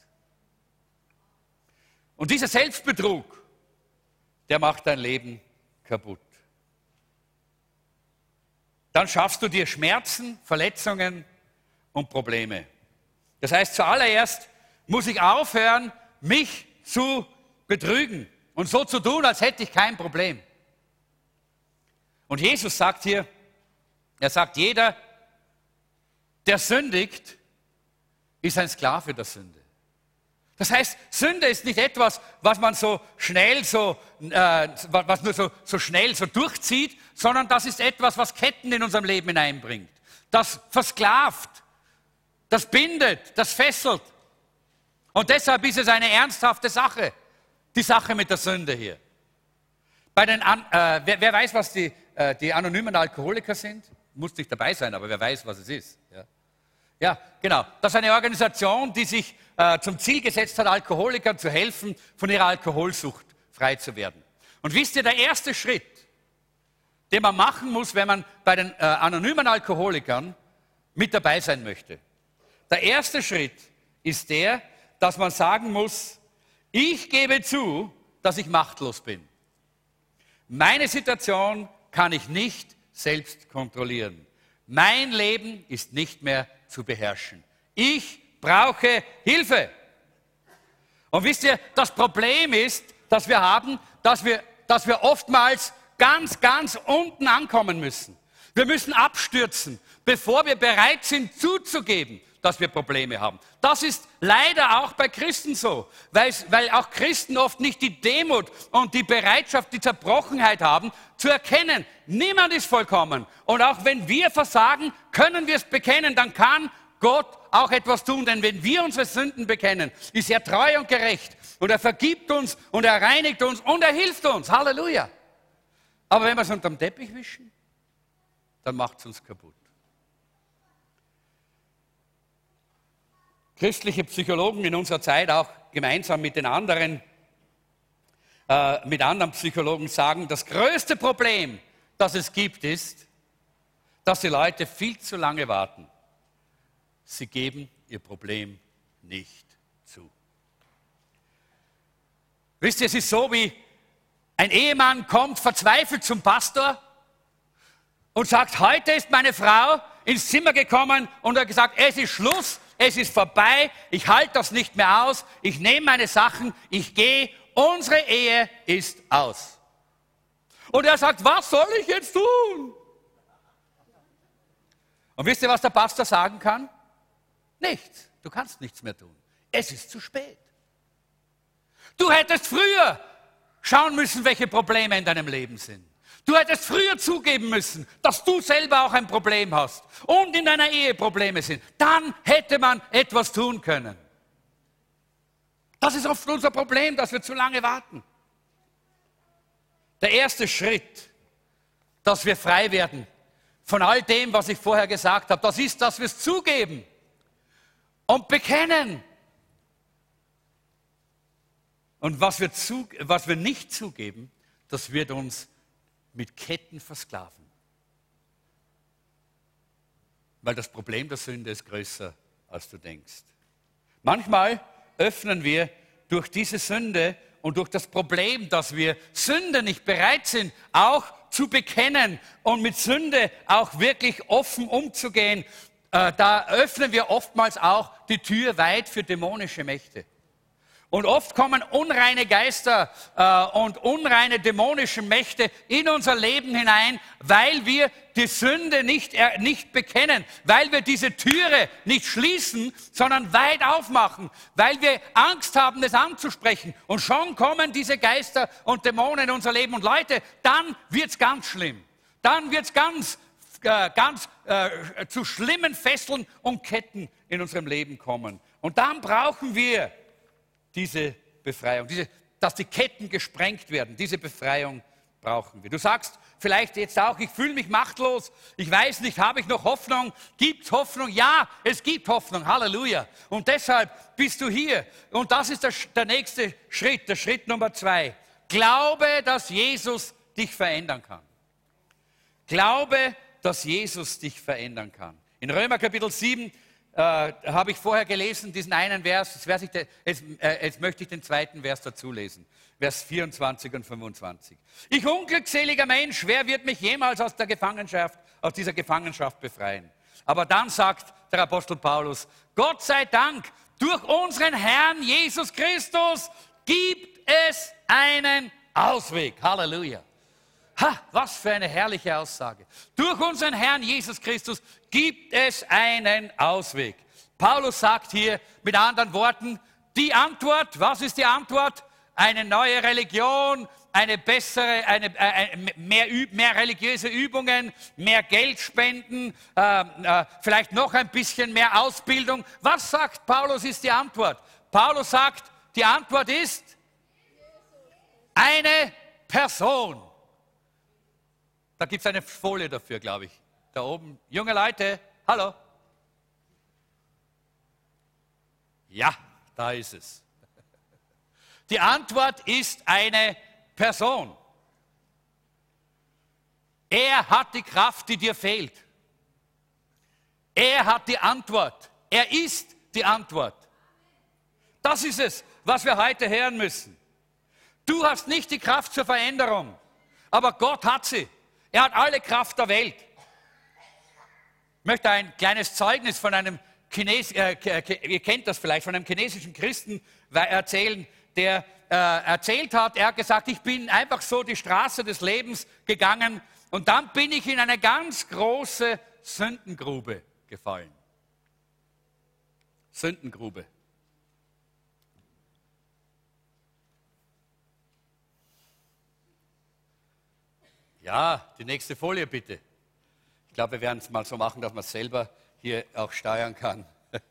Und dieser Selbstbetrug, der macht dein Leben kaputt. Dann schaffst du dir Schmerzen, Verletzungen und Probleme. Das heißt, zuallererst muss ich aufhören, mich zu betrügen und so zu tun, als hätte ich kein Problem. Und Jesus sagt hier, er sagt, jeder, der sündigt, ist ein Sklave der Sünde. Das heißt, Sünde ist nicht etwas, was man so schnell so, äh, was nur so, so schnell so durchzieht, sondern das ist etwas, was Ketten in unserem Leben hineinbringt. Das versklavt, das bindet, das fesselt. Und deshalb ist es eine ernsthafte Sache, die Sache mit der Sünde hier. Bei den, äh, wer, wer, weiß, was die äh, die anonymen Alkoholiker sind. Muss nicht dabei sein, aber wer weiß, was es ist. Ja, ja genau. Das ist eine Organisation, die sich äh, zum Ziel gesetzt hat, Alkoholikern zu helfen, von ihrer Alkoholsucht frei zu werden. Und wisst ihr, der erste Schritt, den man machen muss, wenn man bei den äh, anonymen Alkoholikern mit dabei sein möchte. Der erste Schritt ist der, dass man sagen muss, ich gebe zu, dass ich machtlos bin. Meine Situation kann ich nicht selbst kontrollieren. Mein Leben ist nicht mehr zu beherrschen. Ich brauche Hilfe. Und wisst ihr, das Problem ist, dass wir haben, dass wir, dass wir oftmals ganz, ganz unten ankommen müssen. Wir müssen abstürzen, bevor wir bereit sind zuzugeben, dass wir Probleme haben. Das ist leider auch bei Christen so, weil, auch Christen oft nicht die Demut und die Bereitschaft, die Zerbrochenheit haben, zu erkennen, niemand ist vollkommen. Und auch wenn wir versagen, können wir es bekennen, dann kann Gott auch etwas tun, denn wenn wir unsere Sünden bekennen, ist er treu und gerecht und er vergibt uns und er reinigt uns und er hilft uns. Halleluja. Aber wenn wir es unterm Teppich wischen, dann macht es uns kaputt. Christliche Psychologen in unserer Zeit, auch gemeinsam mit den anderen, äh, mit anderen Psychologen sagen, das größte Problem, das es gibt, ist, dass die Leute viel zu lange warten. Sie geben ihr Problem nicht zu. Wisst ihr, es ist so wie ein Ehemann kommt verzweifelt zum Pastor und sagt, heute ist meine Frau ins Zimmer gekommen und hat gesagt, es ist Schluss, es ist vorbei, ich halte das nicht mehr aus, ich nehme meine Sachen, ich gehe, unsere Ehe ist aus. Und er sagt, was soll ich jetzt tun? Und wisst ihr, was der Pastor sagen kann? Nichts. Du kannst nichts mehr tun. Es ist zu spät. Du hättest früher schauen müssen, welche Probleme in deinem Leben sind. Du hättest früher zugeben müssen, dass du selber auch ein Problem hast und in deiner Ehe Probleme sind. Dann hätte man etwas tun können. Das ist oft unser Problem, dass wir zu lange warten. Der erste Schritt, dass wir frei werden von all dem, was ich vorher gesagt habe, das ist, dass wir es zugeben und bekennen. Und was wir, zu, was wir nicht zugeben, das wird uns mit Ketten versklaven. Weil das Problem der Sünde ist größer, als du denkst. Manchmal öffnen wir durch diese Sünde und durch das Problem, dass wir Sünde nicht bereit sind, auch zu bekennen und mit Sünde auch wirklich offen umzugehen, äh, da öffnen wir oftmals auch die Tür weit für dämonische Mächte. Und oft kommen unreine Geister äh, und unreine dämonische Mächte in unser Leben hinein, weil wir die Sünde nicht, äh, nicht bekennen, weil wir diese Türe nicht schließen, sondern weit aufmachen, weil wir Angst haben, das anzusprechen. Und schon kommen diese Geister und Dämonen in unser Leben. Und Leute, dann wird's ganz schlimm. Dann wird's ganz, äh, ganz äh, zu schlimmen Fesseln und Ketten in unserem Leben kommen. Und dann brauchen wir diese Befreiung, diese, dass die Ketten gesprengt werden, diese Befreiung brauchen wir. Du sagst vielleicht jetzt auch, ich fühle mich machtlos, ich weiß nicht, habe ich noch Hoffnung? Gibt es Hoffnung? Ja, es gibt Hoffnung, Halleluja. Und deshalb bist du hier. Und das ist der, der nächste Schritt, der Schritt Nummer zwei. Glaube, dass Jesus dich verändern kann. Glaube, dass Jesus dich verändern kann. In Römer Kapitel 7 äh, habe ich vorher gelesen, diesen einen Vers. Jetzt, ich, jetzt, äh, jetzt möchte ich den zweiten Vers dazu lesen. Vers 24 und 25. Ich unglückseliger Mensch, wer wird mich jemals aus der Gefangenschaft, aus dieser Gefangenschaft befreien? Aber dann sagt der Apostel Paulus, Gott sei Dank, durch unseren Herrn Jesus Christus gibt es einen Ausweg. Halleluja. Ha, was für eine herrliche Aussage. Durch unseren Herrn Jesus Christus gibt es einen Ausweg. Paulus sagt hier mit anderen Worten, die Antwort, was ist die Antwort? Eine neue Religion, eine bessere, eine, äh, mehr, mehr, religiöse Übungen, mehr Geld spenden, äh, äh, vielleicht noch ein bisschen mehr Ausbildung. Was sagt Paulus ist die Antwort? Paulus sagt, die Antwort ist eine Person. Da gibt es eine Folie dafür, glaube ich. Da oben. Junge Leute, hallo. Ja, da ist es. <laughs> Die Antwort ist eine Person. Er hat die Kraft, die dir fehlt. Er hat die Antwort. Er ist die Antwort. Das ist es, was wir heute hören müssen. Du hast nicht die Kraft zur Veränderung, aber Gott hat sie. Er hat alle Kraft der Welt. Ich möchte ein kleines Zeugnis von einem Chines, äh, ihr kennt das vielleicht, von einem chinesischen Christen erzählen, der äh, erzählt hat, er hat gesagt, ich bin einfach so die Straße des Lebens gegangen und dann bin ich in eine ganz große Sündengrube gefallen. Sündengrube. Ja, die nächste Folie bitte. Ich glaube, wir werden es mal so machen, dass man es selber hier auch steuern kann. <laughs>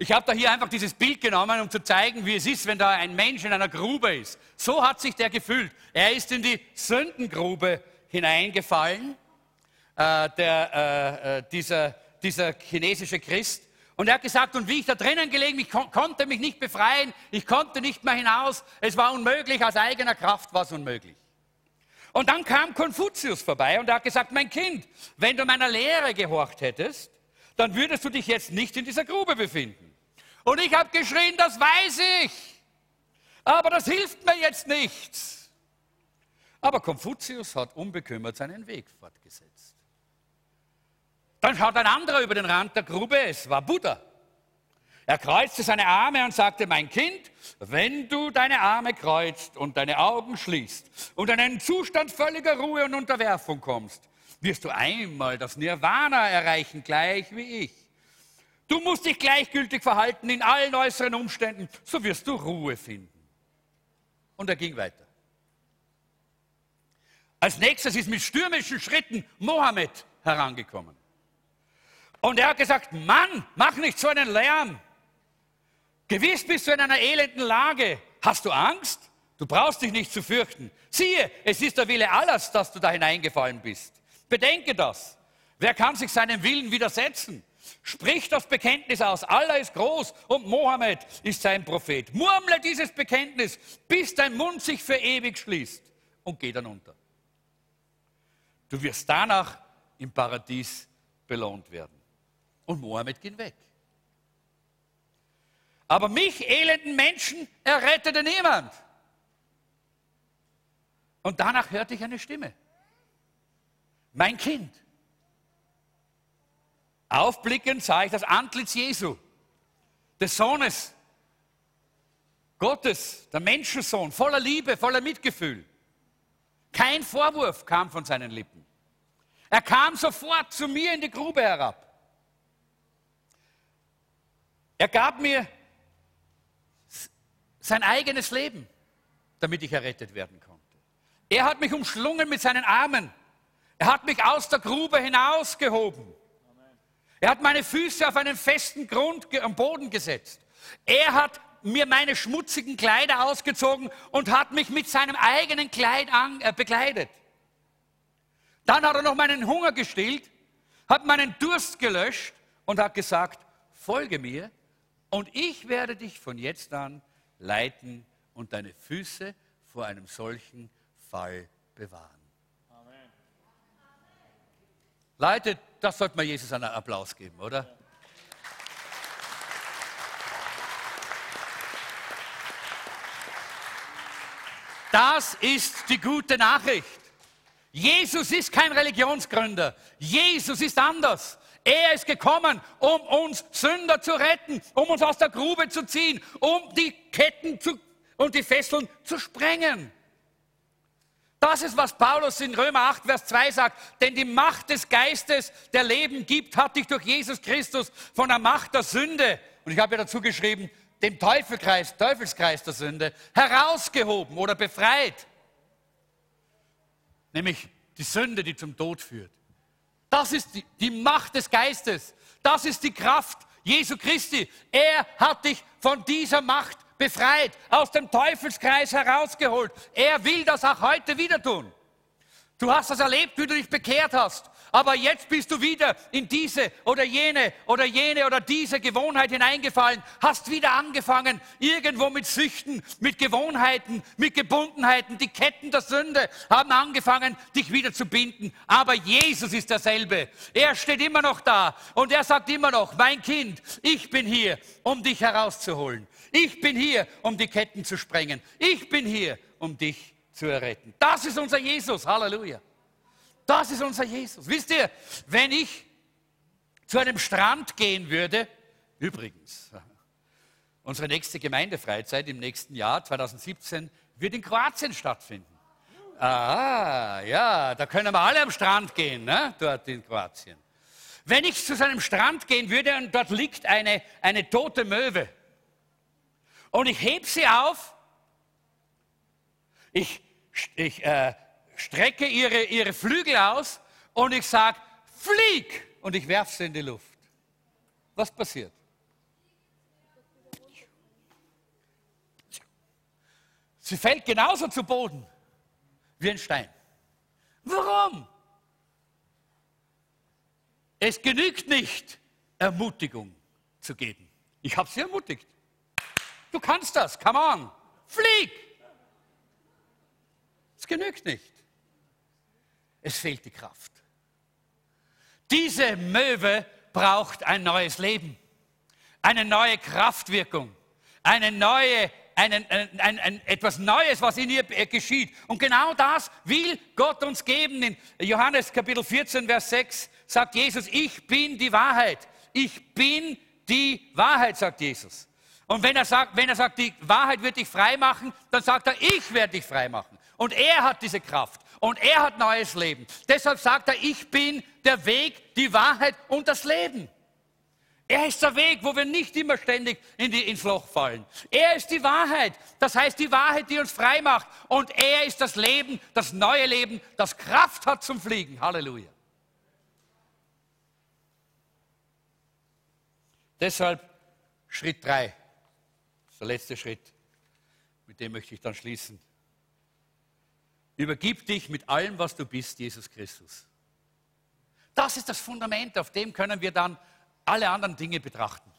Ich habe da hier einfach dieses Bild genommen, um zu zeigen, wie es ist, wenn da ein Mensch in einer Grube ist. So hat sich der gefühlt. Er ist in die Sündengrube hineingefallen, äh, der, äh, äh dieser, dieser chinesische Christ. Und er hat gesagt, und wie ich da drinnen gelegen, ich kon konnte mich nicht befreien, ich konnte nicht mehr hinaus, es war unmöglich, aus eigener Kraft war es unmöglich. Und dann kam Konfuzius vorbei und er hat gesagt, mein Kind, wenn du meiner Lehre gehorcht hättest, dann würdest du dich jetzt nicht in dieser Grube befinden. Und ich habe geschrien, das weiß ich, aber das hilft mir jetzt nichts. Aber Konfuzius hat unbekümmert seinen Weg fortgesetzt. Dann schaut ein anderer über den Rand der Grube, es war Buddha. Er kreuzte seine Arme und sagte, mein Kind, wenn du deine Arme kreuzt und deine Augen schließt und in einen Zustand völliger Ruhe und Unterwerfung kommst, wirst du einmal das Nirvana erreichen, gleich wie ich. Du musst dich gleichgültig verhalten in allen äußeren Umständen, so wirst du Ruhe finden. Und er ging weiter. Als nächstes ist mit stürmischen Schritten Mohammed herangekommen. Und er hat gesagt, Mann, mach nicht so einen Lärm. Gewiss bist du in einer elenden Lage. Hast du Angst? Du brauchst dich nicht zu fürchten. Siehe, es ist der Wille Allahs, dass du da hineingefallen bist. Bedenke das. Wer kann sich seinem Willen widersetzen? Sprich das Bekenntnis aus. Allah ist groß und Mohammed ist sein Prophet. Murmle dieses Bekenntnis, bis dein Mund sich für ewig schließt und geh dann unter. Du wirst danach im Paradies belohnt werden. Und Mohammed ging weg. Aber mich, elenden Menschen, errettete niemand. Und danach hörte ich eine Stimme. Mein Kind. Aufblickend sah ich das Antlitz Jesu, des Sohnes Gottes, der Menschensohn, voller Liebe, voller Mitgefühl. Kein Vorwurf kam von seinen Lippen. Er kam sofort zu mir in die Grube herab. Er gab mir sein eigenes Leben, damit ich errettet werden konnte. Er hat mich umschlungen mit seinen Armen. Er hat mich aus der Grube hinausgehoben. Er hat meine Füße auf einen festen Grund am Boden gesetzt. Er hat mir meine schmutzigen Kleider ausgezogen und hat mich mit seinem eigenen Kleid an, äh, bekleidet. Dann hat er noch meinen Hunger gestillt, hat meinen Durst gelöscht und hat gesagt, folge mir und ich werde dich von jetzt an leiten und deine Füße vor einem solchen Fall bewahren. Amen. Leute, das sollte man Jesus einen Applaus geben, oder? Das ist die gute Nachricht. Jesus ist kein Religionsgründer. Jesus ist anders. Er ist gekommen, um uns Sünder zu retten, um uns aus der Grube zu ziehen, um die Ketten zu, und die Fesseln zu sprengen. Das ist, was Paulus in Römer 8, Vers 2 sagt. Denn die Macht des Geistes, der Leben gibt, hat dich durch Jesus Christus von der Macht der Sünde, und ich habe ja dazu geschrieben, dem Teufelkreis, Teufelskreis der Sünde, herausgehoben oder befreit. Nämlich die Sünde, die zum Tod führt. Das ist die, die Macht des Geistes. Das ist die Kraft Jesu Christi. Er hat dich von dieser Macht befreit, aus dem Teufelskreis herausgeholt. Er will das auch heute wieder tun. Du hast das erlebt, wie du dich bekehrt hast. Aber jetzt bist du wieder in diese oder jene oder jene oder diese Gewohnheit hineingefallen, hast wieder angefangen, irgendwo mit Süchten, mit Gewohnheiten, mit Gebundenheiten. Die Ketten der Sünde haben angefangen, dich wieder zu binden. Aber Jesus ist derselbe. Er steht immer noch da und er sagt immer noch, mein Kind, ich bin hier, um dich herauszuholen. Ich bin hier, um die Ketten zu sprengen. Ich bin hier, um dich zu erretten. Das ist unser Jesus. Halleluja. Das ist unser Jesus. Wisst ihr, wenn ich zu einem Strand gehen würde, übrigens, unsere nächste Gemeindefreizeit im nächsten Jahr, 2017, wird in Kroatien stattfinden. Ah, ja, da können wir alle am Strand gehen, ne? dort in Kroatien. Wenn ich zu seinem Strand gehen würde und dort liegt eine, eine tote Möwe und ich heb sie auf, ich, ich äh, strecke ihre, ihre Flügel aus und ich sage, flieg! Und ich werfe sie in die Luft. Was passiert? Sie fällt genauso zu Boden wie ein Stein. Warum? Es genügt nicht, Ermutigung zu geben. Ich habe sie ermutigt. Du kannst das, come on, flieg! Es genügt nicht. Es fehlt die Kraft. Diese Möwe braucht ein neues Leben, eine neue Kraftwirkung, eine neue einen, ein, ein, ein, etwas Neues, was in ihr geschieht. Und genau das will Gott uns geben. In Johannes Kapitel 14, Vers 6 sagt Jesus, ich bin die Wahrheit. Ich bin die Wahrheit, sagt Jesus. Und wenn er sagt, wenn er sagt, die Wahrheit wird dich frei machen, dann sagt er, ich werde dich frei machen. Und er hat diese Kraft. Und er hat neues Leben. Deshalb sagt er, ich bin der Weg, die Wahrheit und das Leben. Er ist der Weg, wo wir nicht immer ständig in die, ins Loch fallen. Er ist die Wahrheit. Das heißt, die Wahrheit, die uns frei macht. Und er ist das Leben, das neue Leben, das Kraft hat zum Fliegen. Halleluja. Deshalb Schritt drei, der letzte Schritt, mit dem möchte ich dann schließen. Übergib dich mit allem, was du bist, Jesus Christus. Das ist das Fundament, auf dem können wir dann alle anderen Dinge betrachten.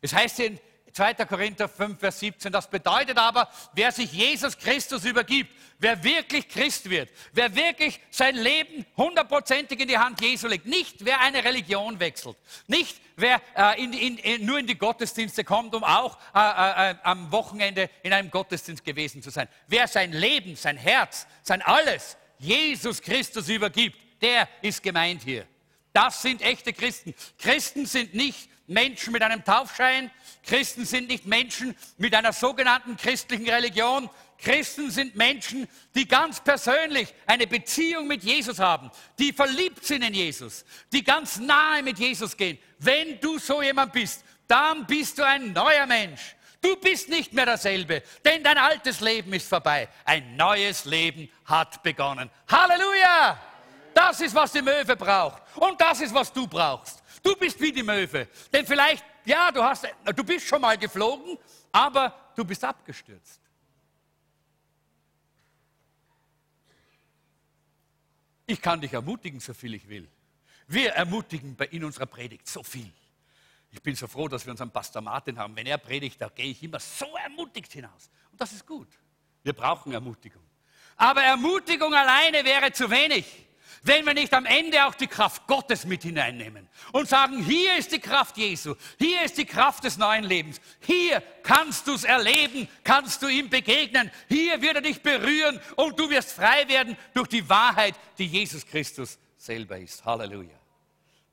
Es heißt in 2. Korinther 5, Vers 17, das bedeutet aber, wer sich Jesus Christus übergibt, wer wirklich Christ wird, wer wirklich sein Leben hundertprozentig in die Hand Jesu legt, nicht wer eine Religion wechselt, nicht wer äh, in, in, in, nur in die Gottesdienste kommt, um auch äh, äh, äh, am Wochenende in einem Gottesdienst gewesen zu sein, wer sein Leben, sein Herz, sein Alles Jesus Christus übergibt, der ist gemeint hier. Das sind echte Christen. Christen sind nicht Menschen mit einem Taufschein. Christen sind nicht Menschen mit einer sogenannten christlichen Religion. Christen sind Menschen, die ganz persönlich eine Beziehung mit Jesus haben, die verliebt sind in Jesus, die ganz nahe mit Jesus gehen. Wenn du so jemand bist, dann bist du ein neuer Mensch. Du bist nicht mehr derselbe, denn dein altes Leben ist vorbei. Ein neues Leben hat begonnen. Halleluja! Das ist, was die Möwe braucht. Und das ist, was du brauchst. Du bist wie die Möwe. Denn vielleicht, ja, du, hast, du bist schon mal geflogen, aber du bist abgestürzt. Ich kann dich ermutigen, so viel ich will. Wir ermutigen in unserer Predigt so viel. Ich bin so froh, dass wir unseren Pastor Martin haben. Wenn er predigt, da gehe ich immer so ermutigt hinaus. Und das ist gut. Wir brauchen Ermutigung. Aber Ermutigung alleine wäre zu wenig wenn wir nicht am Ende auch die Kraft Gottes mit hineinnehmen und sagen, hier ist die Kraft Jesu, hier ist die Kraft des neuen Lebens, hier kannst du es erleben, kannst du ihm begegnen, hier wird er dich berühren und du wirst frei werden durch die Wahrheit, die Jesus Christus selber ist. Halleluja.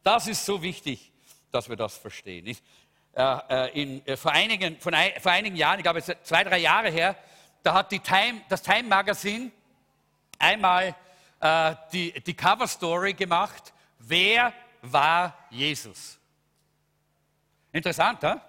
Das ist so wichtig, dass wir das verstehen. Ich, äh, äh in, äh, vor, einigen, von ein, vor einigen Jahren, ich glaube zwei, drei Jahre her, da hat Time, das Time Magazine einmal äh, die, die Cover-Story gemacht, wer war Jesus? Interessant, ja?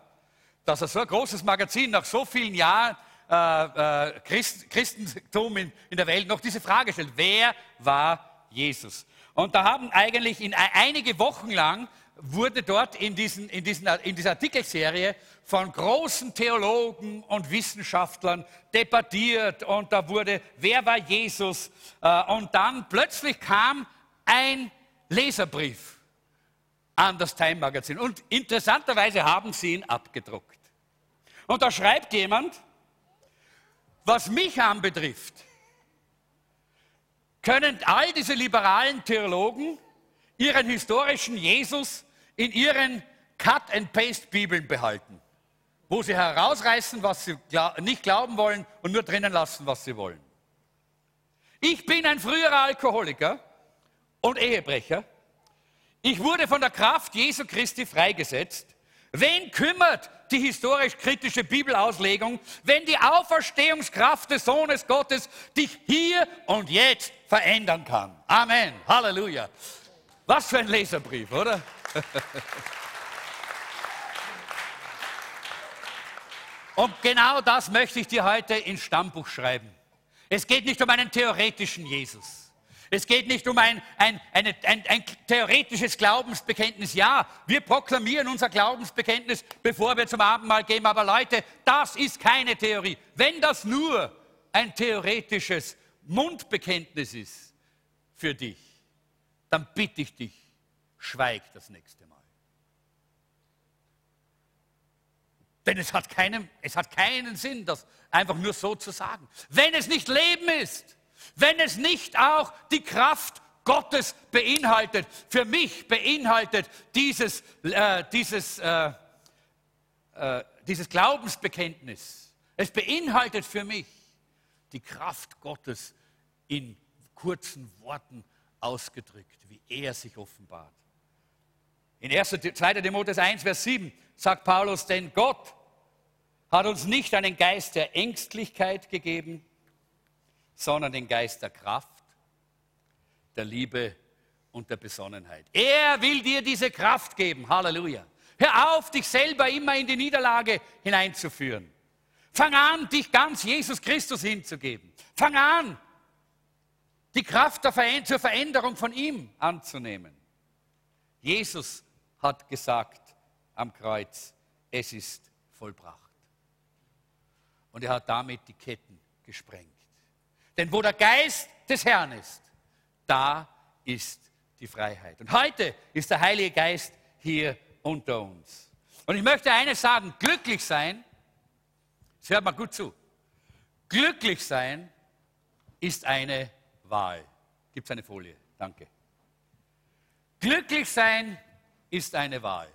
dass er so ein großes Magazin nach so vielen Jahren äh, äh, Christ, Christentum in, in, der Welt noch diese Frage stellt, wer war Jesus? Und da haben eigentlich in einige Wochen lang wurde dort in, diesen, in, diesen, in dieser Artikelserie von großen Theologen und Wissenschaftlern debattiert und da wurde, wer war Jesus? Äh, und dann plötzlich kam ein Leserbrief an das Time Magazin und interessanterweise haben sie ihn abgedruckt. Und da schreibt jemand, was mich anbetrifft, können all diese liberalen Theologen ihren historischen Jesus in ihren Cut-and-Paste-Bibeln behalten, wo sie herausreißen, was sie nicht glauben wollen und nur drinnen lassen, was sie wollen. Ich bin ein früherer Alkoholiker und Ehebrecher. Ich wurde von der Kraft Jesu Christi freigesetzt. Wen kümmert die historisch-kritische Bibelauslegung, wenn die Auferstehungskraft des Sohnes Gottes dich hier und jetzt verändern kann? Amen. Halleluja. Was für ein Leserbrief, oder? Und genau das möchte ich dir heute ins Stammbuch schreiben. Es geht nicht um einen theoretischen Jesus. Es geht nicht um ein, ein, eine, ein, ein, theoretisches Glaubensbekenntnis. Ja, wir proklamieren unser Glaubensbekenntnis, bevor wir zum Abendmahl gehen. Aber Leute, das ist keine Theorie. Wenn das nur ein theoretisches Mundbekenntnis ist für dich, dann bitte ich dich, schweig das nächste Mal. Denn es hat, keinen, es hat keinen Sinn, das einfach nur so zu sagen. Wenn es nicht Leben ist, wenn es nicht auch die Kraft Gottes beinhaltet, für mich beinhaltet dieses, äh, dieses, äh, äh, dieses Glaubensbekenntnis, es beinhaltet für mich die Kraft Gottes in kurzen Worten ausgedrückt, wie er sich offenbart. In 1. 2. Timotheus 1, Vers 7 sagt Paulus, denn Gott hat uns nicht einen Geist der Ängstlichkeit gegeben, sondern den Geist der Kraft, der Liebe und der Besonnenheit. Er will dir diese Kraft geben. Halleluja. Hör auf, dich selber immer in die Niederlage hineinzuführen. Fang an, dich ganz Jesus Christus hinzugeben. Fang an, die Kraft zur Veränderung von ihm anzunehmen. Jesus hat gesagt am Kreuz, es ist vollbracht. Und er hat damit die Ketten gesprengt. Denn wo der Geist des Herrn ist, da ist die Freiheit. Und heute ist der Heilige Geist hier unter uns. Und ich möchte eines sagen, glücklich sein, das hört mal gut zu, glücklich sein ist eine Wahl. Gibt es eine Folie? Danke. Glücklich sein ist eine Wahl.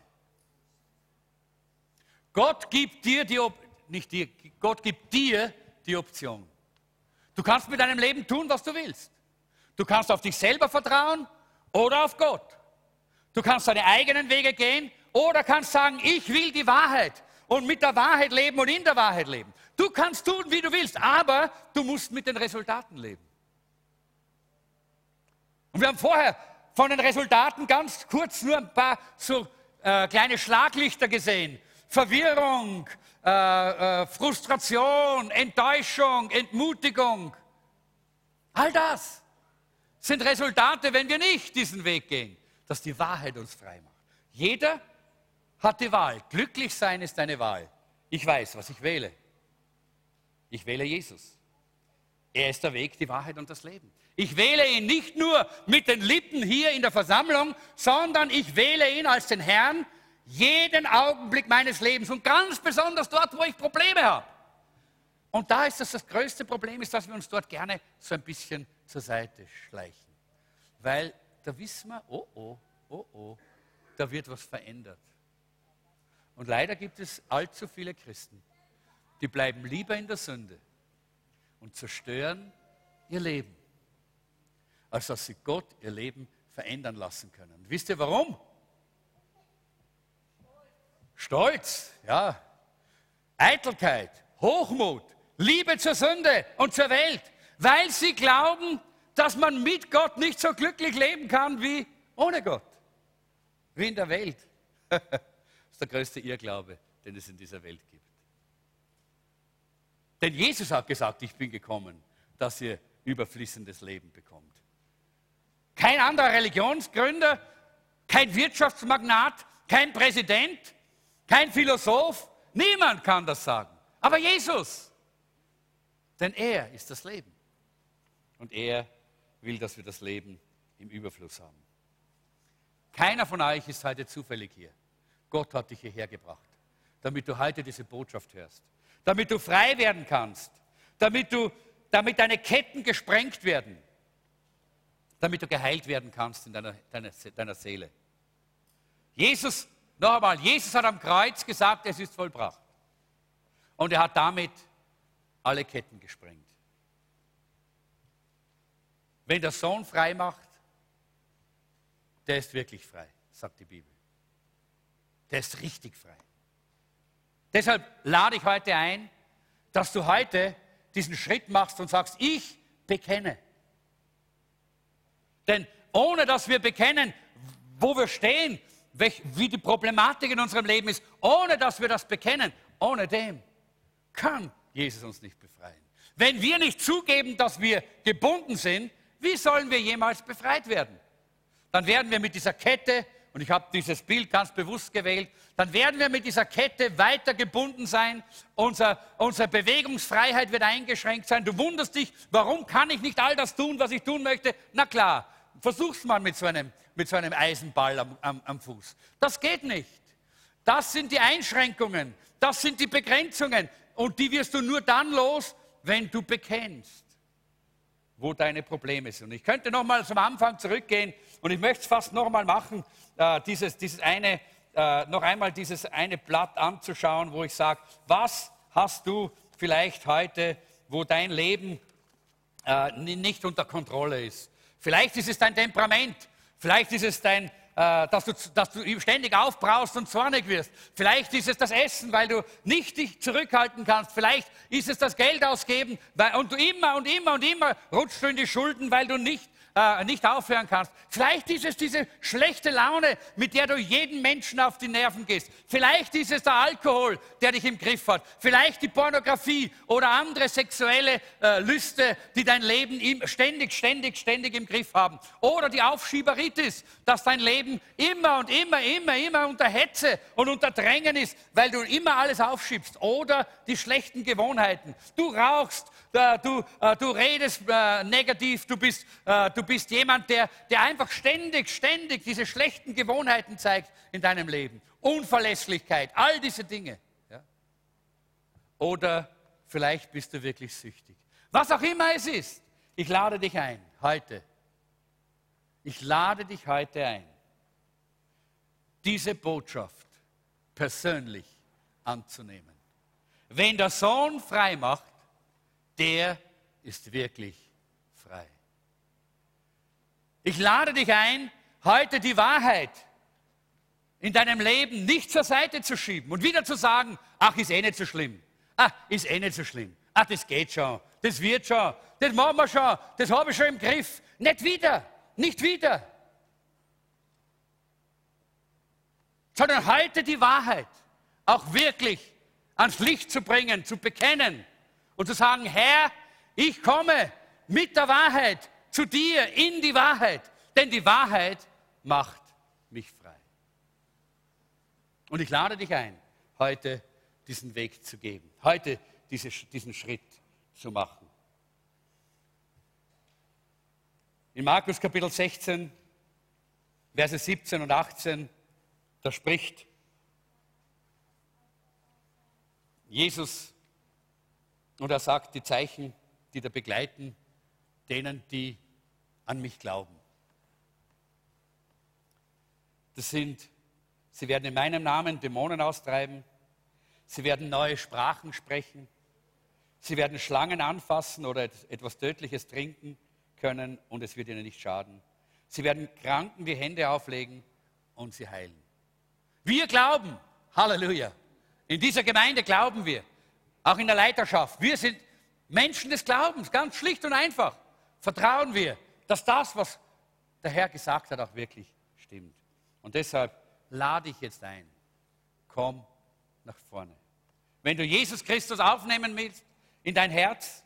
Gott gibt dir die, nicht dir, Gott gibt dir die Option. Du kannst mit deinem Leben tun, was du willst. Du kannst auf dich selber vertrauen oder auf Gott. Du kannst deine eigenen Wege gehen oder kannst sagen, ich will die Wahrheit und mit der Wahrheit leben und in der Wahrheit leben. Du kannst tun, wie du willst, aber du musst mit den Resultaten leben. Und wir haben vorher von den Resultaten ganz kurz nur ein paar so äh, kleine Schlaglichter gesehen. Verwirrung, äh, äh, Frustration, Enttäuschung, Entmutigung. All das sind Resultate, wenn wir nicht diesen Weg gehen, dass die Wahrheit uns frei macht. Jeder hat die Wahl. Glücklich sein ist eine Wahl. Ich weiß, was ich wähle. Ich wähle Jesus. Er ist der Weg, die Wahrheit und das Leben. Ich wähle ihn nicht nur mit den Lippen hier in der Versammlung, sondern ich wähle ihn als den Herrn jeden Augenblick meines Lebens und ganz besonders dort, wo ich Probleme habe. Und da ist das, das größte Problem, ist, dass wir uns dort gerne so ein bisschen zur Seite schleichen. Weil da wissen wir, oh oh, oh oh, da wird was verändert. Und leider gibt es allzu viele Christen, die bleiben lieber in der Sünde und zerstören ihr Leben als dass sie Gott ihr Leben verändern lassen können. Wisst ihr warum? Stolz, ja. Eitelkeit, Hochmut, Liebe zur Sünde und zur Welt, weil sie glauben, dass man mit Gott nicht so glücklich leben kann wie ohne Gott, wie in der Welt. <laughs> das ist der größte Irrglaube, den es in dieser Welt gibt. Denn Jesus hat gesagt, ich bin gekommen, dass ihr überfließendes Leben bekommt. Kein anderer Religionsgründer, kein Wirtschaftsmagnat, kein Präsident, kein Philosoph, niemand kann das sagen. Aber Jesus, denn er ist das Leben. Und er will, dass wir das Leben im Überfluss haben. Keiner von euch ist heute zufällig hier. Gott hat dich hierher gebracht, damit du heute diese Botschaft hörst, damit du frei werden kannst, damit, du, damit deine Ketten gesprengt werden, damit du geheilt werden kannst in deiner, deiner, deiner Seele. Jesus, noch einmal, Jesus hat am Kreuz gesagt, es ist vollbracht. Und er hat damit alle Ketten gesprengt. Wenn der Sohn frei macht, der ist wirklich frei, sagt die Bibel. Der ist richtig frei. Deshalb lade ich heute ein, dass du heute diesen Schritt machst und sagst, ich bekenne. Denn ohne dass wir bekennen, wo wir stehen, wie die Problematik in unserem Leben ist, ohne dass wir das bekennen, ohne dem kann Jesus uns nicht befreien. Wenn wir nicht zugeben, dass wir gebunden sind, wie sollen wir jemals befreit werden? Dann werden wir mit dieser Kette, und ich habe dieses Bild ganz bewusst gewählt, dann werden wir mit dieser Kette weiter gebunden sein. Unser, unsere Bewegungsfreiheit wird eingeschränkt sein. Du wunderst dich, warum kann ich nicht all das tun, was ich tun möchte? Na klar, versuch's mal mit so einem, mit so einem Eisenball am, am, am Fuß. Das geht nicht. Das sind die Einschränkungen, das sind die Begrenzungen. Und die wirst du nur dann los, wenn du bekennst, wo deine Probleme sind. Und ich könnte noch mal zum Anfang zurückgehen und ich möchte es fast noch mal machen, äh, dieses, dieses eine, äh, noch einmal dieses eine Blatt anzuschauen, wo ich sage, was hast du vielleicht heute, wo dein Leben äh, nicht unter Kontrolle ist? Vielleicht ist es dein Temperament, vielleicht ist es dein äh, dass, du, dass du ständig aufbraust und zornig wirst. Vielleicht ist es das Essen, weil du nicht dich zurückhalten kannst. Vielleicht ist es das Geld ausgeben weil, und du immer und immer und immer rutschst du in die Schulden, weil du nicht äh, nicht aufhören kannst. Vielleicht ist es diese schlechte Laune, mit der du jeden Menschen auf die Nerven gehst. Vielleicht ist es der Alkohol, der dich im Griff hat. Vielleicht die Pornografie oder andere sexuelle äh, Lüste, die dein Leben ständig, ständig, ständig im Griff haben. Oder die Aufschieberitis, dass dein Leben immer und immer, immer, immer unter Hetze und unter Drängen ist, weil du immer alles aufschiebst. Oder die schlechten Gewohnheiten. Du rauchst, du, äh, du redest äh, negativ, du bist, du bist jemand, der, der einfach ständig, ständig diese schlechten Gewohnheiten zeigt in deinem Leben. Unverlässlichkeit, all diese Dinge. Oder vielleicht bist du wirklich süchtig. Was auch immer es ist, ich lade dich ein, heute. Ich lade dich heute ein, diese Botschaft persönlich anzunehmen. Wenn der Sohn frei macht, der ist wirklich frei. Ich lade dich ein, heute die Wahrheit in deinem Leben nicht zur Seite zu schieben und wieder zu sagen, ach, ist eh nicht so schlimm. Ach, ist eh nicht so schlimm. Ach, das geht schon. Das wird schon. Das machen wir schon. Das habe ich schon im Griff. Nicht wieder. Nicht wieder. Sondern heute die Wahrheit auch wirklich ans Licht zu bringen, zu bekennen und zu sagen, Herr, ich komme mit der Wahrheit zu dir in die Wahrheit, denn die Wahrheit macht mich frei. Und ich lade dich ein, heute diesen Weg zu geben, heute diese, diesen Schritt zu machen. In Markus Kapitel 16, Verse 17 und 18, da spricht Jesus und er sagt, die Zeichen, die da begleiten, denen, die an mich glauben. Das sind, sie werden in meinem Namen Dämonen austreiben, sie werden neue Sprachen sprechen, sie werden Schlangen anfassen oder etwas Tödliches trinken können und es wird ihnen nicht schaden. Sie werden Kranken die Hände auflegen und sie heilen. Wir glauben, Halleluja. In dieser Gemeinde glauben wir auch in der Leiterschaft. Wir sind Menschen des Glaubens, ganz schlicht und einfach. Vertrauen wir, dass das, was der Herr gesagt hat, auch wirklich stimmt. Und deshalb lade ich jetzt ein, komm nach vorne. Wenn du Jesus Christus aufnehmen willst in dein Herz,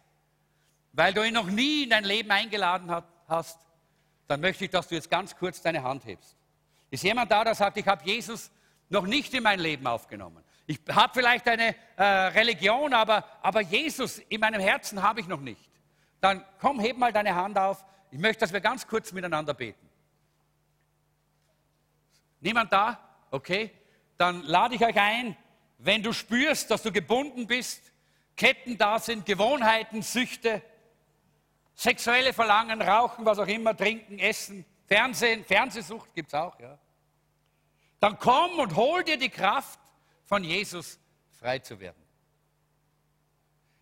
weil du ihn noch nie in dein Leben eingeladen hast, dann möchte ich, dass du jetzt ganz kurz deine Hand hebst. Ist jemand da, der sagt, ich habe Jesus noch nicht in mein Leben aufgenommen? Ich habe vielleicht eine äh, Religion, aber, aber Jesus in meinem Herzen habe ich noch nicht. Dann komm, heb mal deine Hand auf. Ich möchte, dass wir ganz kurz miteinander beten. Niemand da? Okay. Dann lade ich euch ein, wenn du spürst, dass du gebunden bist, Ketten da sind, Gewohnheiten, Süchte, sexuelle Verlangen, Rauchen, was auch immer, Trinken, Essen, Fernsehen, Fernsehsucht gibt es auch, ja. Dann komm und hol dir die Kraft, von Jesus frei zu werden.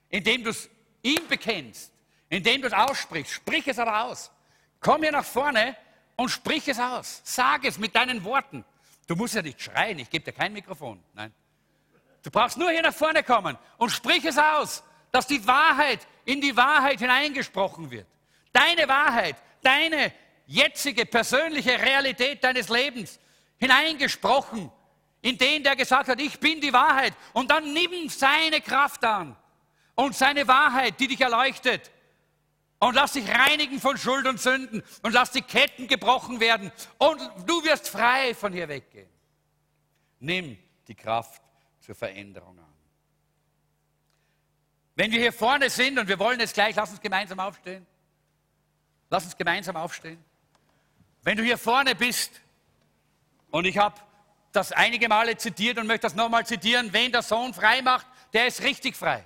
Indem du es ihm bekennst, indem du es aussprichst, sprich es aber aus. Komm hier nach vorne und sprich es aus. Sag es mit deinen Worten. Du musst ja nicht schreien, ich gebe dir kein Mikrofon. Nein. Du brauchst nur hier nach vorne kommen und sprich es aus, dass die Wahrheit in die Wahrheit hineingesprochen wird. Deine Wahrheit, deine jetzige persönliche Realität deines Lebens hineingesprochen in den, der gesagt hat, ich bin die Wahrheit. Und dann nimm seine Kraft an und seine Wahrheit, die dich erleuchtet. Und lass dich reinigen von Schuld und Sünden und lass die Ketten gebrochen werden. Und du wirst frei von hier weggehen. Nimm die Kraft zur Veränderung an. Wenn wir hier vorne sind und wir wollen jetzt gleich, lass uns gemeinsam aufstehen. Lass uns gemeinsam aufstehen. Wenn du hier vorne bist und ich habe das einige Male zitiert und möchte das nochmal zitieren, wen der Sohn frei macht, der ist richtig frei.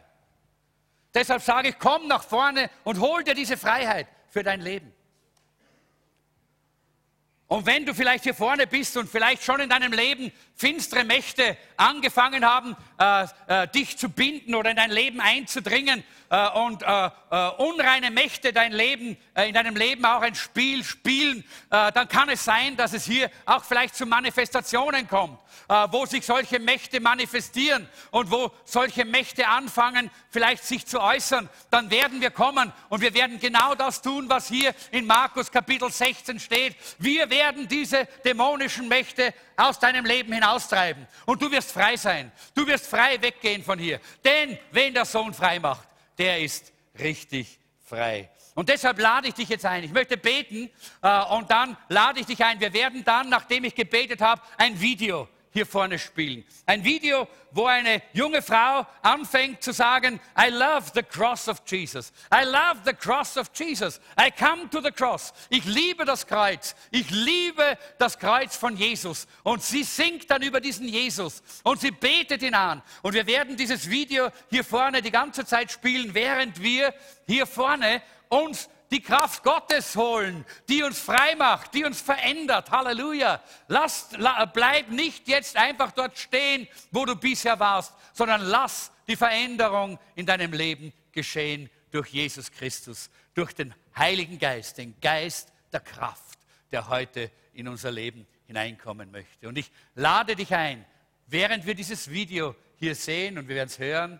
Deshalb sage ich, komm nach vorne und hol dir diese Freiheit für dein Leben. Und wenn du vielleicht hier vorne bist und vielleicht schon in deinem Leben finstere Mächte angefangen haben, äh, äh, dich zu binden oder in dein Leben einzudringen äh, und äh, äh, unreine Mächte dein Leben, äh, in deinem Leben auch ein Spiel spielen, dann kann es sein, dass es hier auch vielleicht zu Manifestationen kommt, wo sich solche Mächte manifestieren und wo solche Mächte anfangen, vielleicht sich zu äußern. Dann werden wir kommen und wir werden genau das tun, was hier in Markus Kapitel 16 steht. Wir werden werden diese dämonischen Mächte aus deinem Leben hinaustreiben. Und du wirst frei sein. Du wirst frei weggehen von hier. Denn wen der Sohn frei macht, der ist richtig frei. Und deshalb lade ich dich jetzt ein. Ich möchte beten äh, und dann lade ich dich ein. Wir werden dann, nachdem ich gebetet habe, ein Video hier vorne spielen. Ein Video, wo eine junge Frau anfängt zu sagen, I love the cross of Jesus. I love the cross of Jesus. I come to the cross. Ich liebe das Kreuz. Ich liebe das Kreuz von Jesus. Und sie singt dann über diesen Jesus und sie betet ihn an. Und wir werden dieses Video hier vorne die ganze Zeit spielen, während wir hier vorne uns die Kraft Gottes holen, die uns frei macht, die uns verändert. Halleluja. Lass, la, bleib nicht jetzt einfach dort stehen, wo du bisher warst, sondern lass die Veränderung in deinem Leben geschehen durch Jesus Christus, durch den Heiligen Geist, den Geist der Kraft, der heute in unser Leben hineinkommen möchte. Und ich lade dich ein, während wir dieses Video hier sehen und wir werden es hören,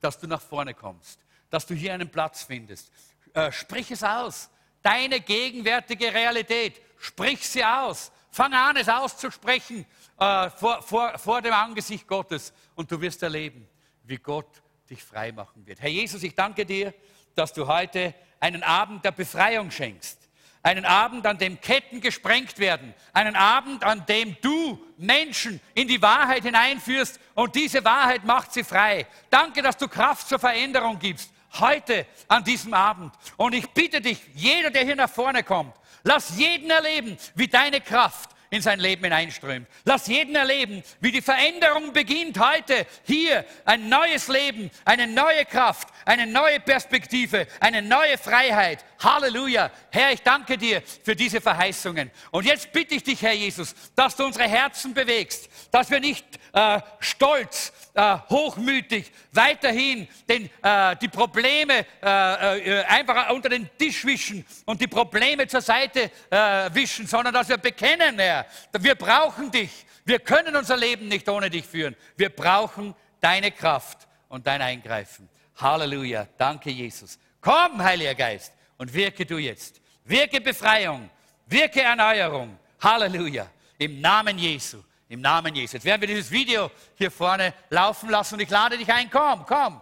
dass du nach vorne kommst, dass du hier einen Platz findest äh, sprich es aus. Deine gegenwärtige Realität, sprich sie aus. Fang an, es auszusprechen äh, vor, vor, vor dem Angesicht Gottes und du wirst erleben, wie Gott dich frei machen wird. Herr Jesus, ich danke dir, dass du heute einen Abend der Befreiung schenkst. Einen Abend, an dem Ketten gesprengt werden. Einen Abend, an dem du Menschen in die Wahrheit hineinführst und diese Wahrheit macht sie frei. Danke, dass du Kraft zur Veränderung gibst heute an diesem Abend. Und ich bitte dich, jeder, der hier nach vorne kommt, lass jeden erleben, wie deine Kraft in sein Leben hineinströmt. Lass jeden erleben, wie die Veränderung beginnt heute hier. Ein neues Leben, eine neue Kraft, eine neue Perspektive, eine neue Freiheit. Halleluja. Herr, ich danke dir für diese Verheißungen. Und jetzt bitte ich dich, Herr Jesus, dass du unsere Herzen bewegst, dass wir nicht äh, stolz, äh, hochmütig weiterhin den, äh, die Probleme äh, äh, einfach unter den Tisch wischen und die Probleme zur Seite äh, wischen, sondern dass wir bekennen, Herr, wir brauchen dich. Wir können unser Leben nicht ohne dich führen. Wir brauchen deine Kraft und dein Eingreifen. Halleluja. Danke, Jesus. Komm, Heiliger Geist, und wirke du jetzt. Wirke Befreiung, wirke Erneuerung. Halleluja. Im Namen Jesu. Im Namen Jesu. Jetzt werden wir dieses Video hier vorne laufen lassen und ich lade dich ein. Komm, komm.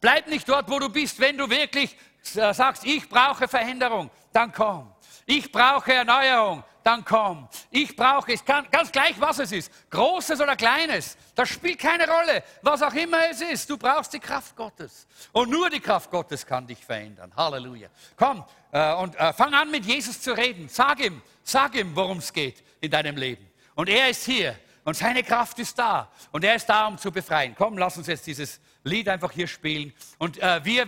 Bleib nicht dort, wo du bist. Wenn du wirklich äh, sagst, ich brauche Veränderung, dann komm. Ich brauche Erneuerung, dann komm. Ich brauche es, kann, ganz gleich was es ist, großes oder kleines, das spielt keine Rolle, was auch immer es ist, du brauchst die Kraft Gottes. Und nur die Kraft Gottes kann dich verändern. Halleluja. Komm äh, und äh, fang an mit Jesus zu reden. Sag ihm, sag ihm, worum es geht in deinem Leben. Und er ist hier und seine Kraft ist da. Und er ist da, um zu befreien. Komm, lass uns jetzt dieses Lied einfach hier spielen. Und äh, wir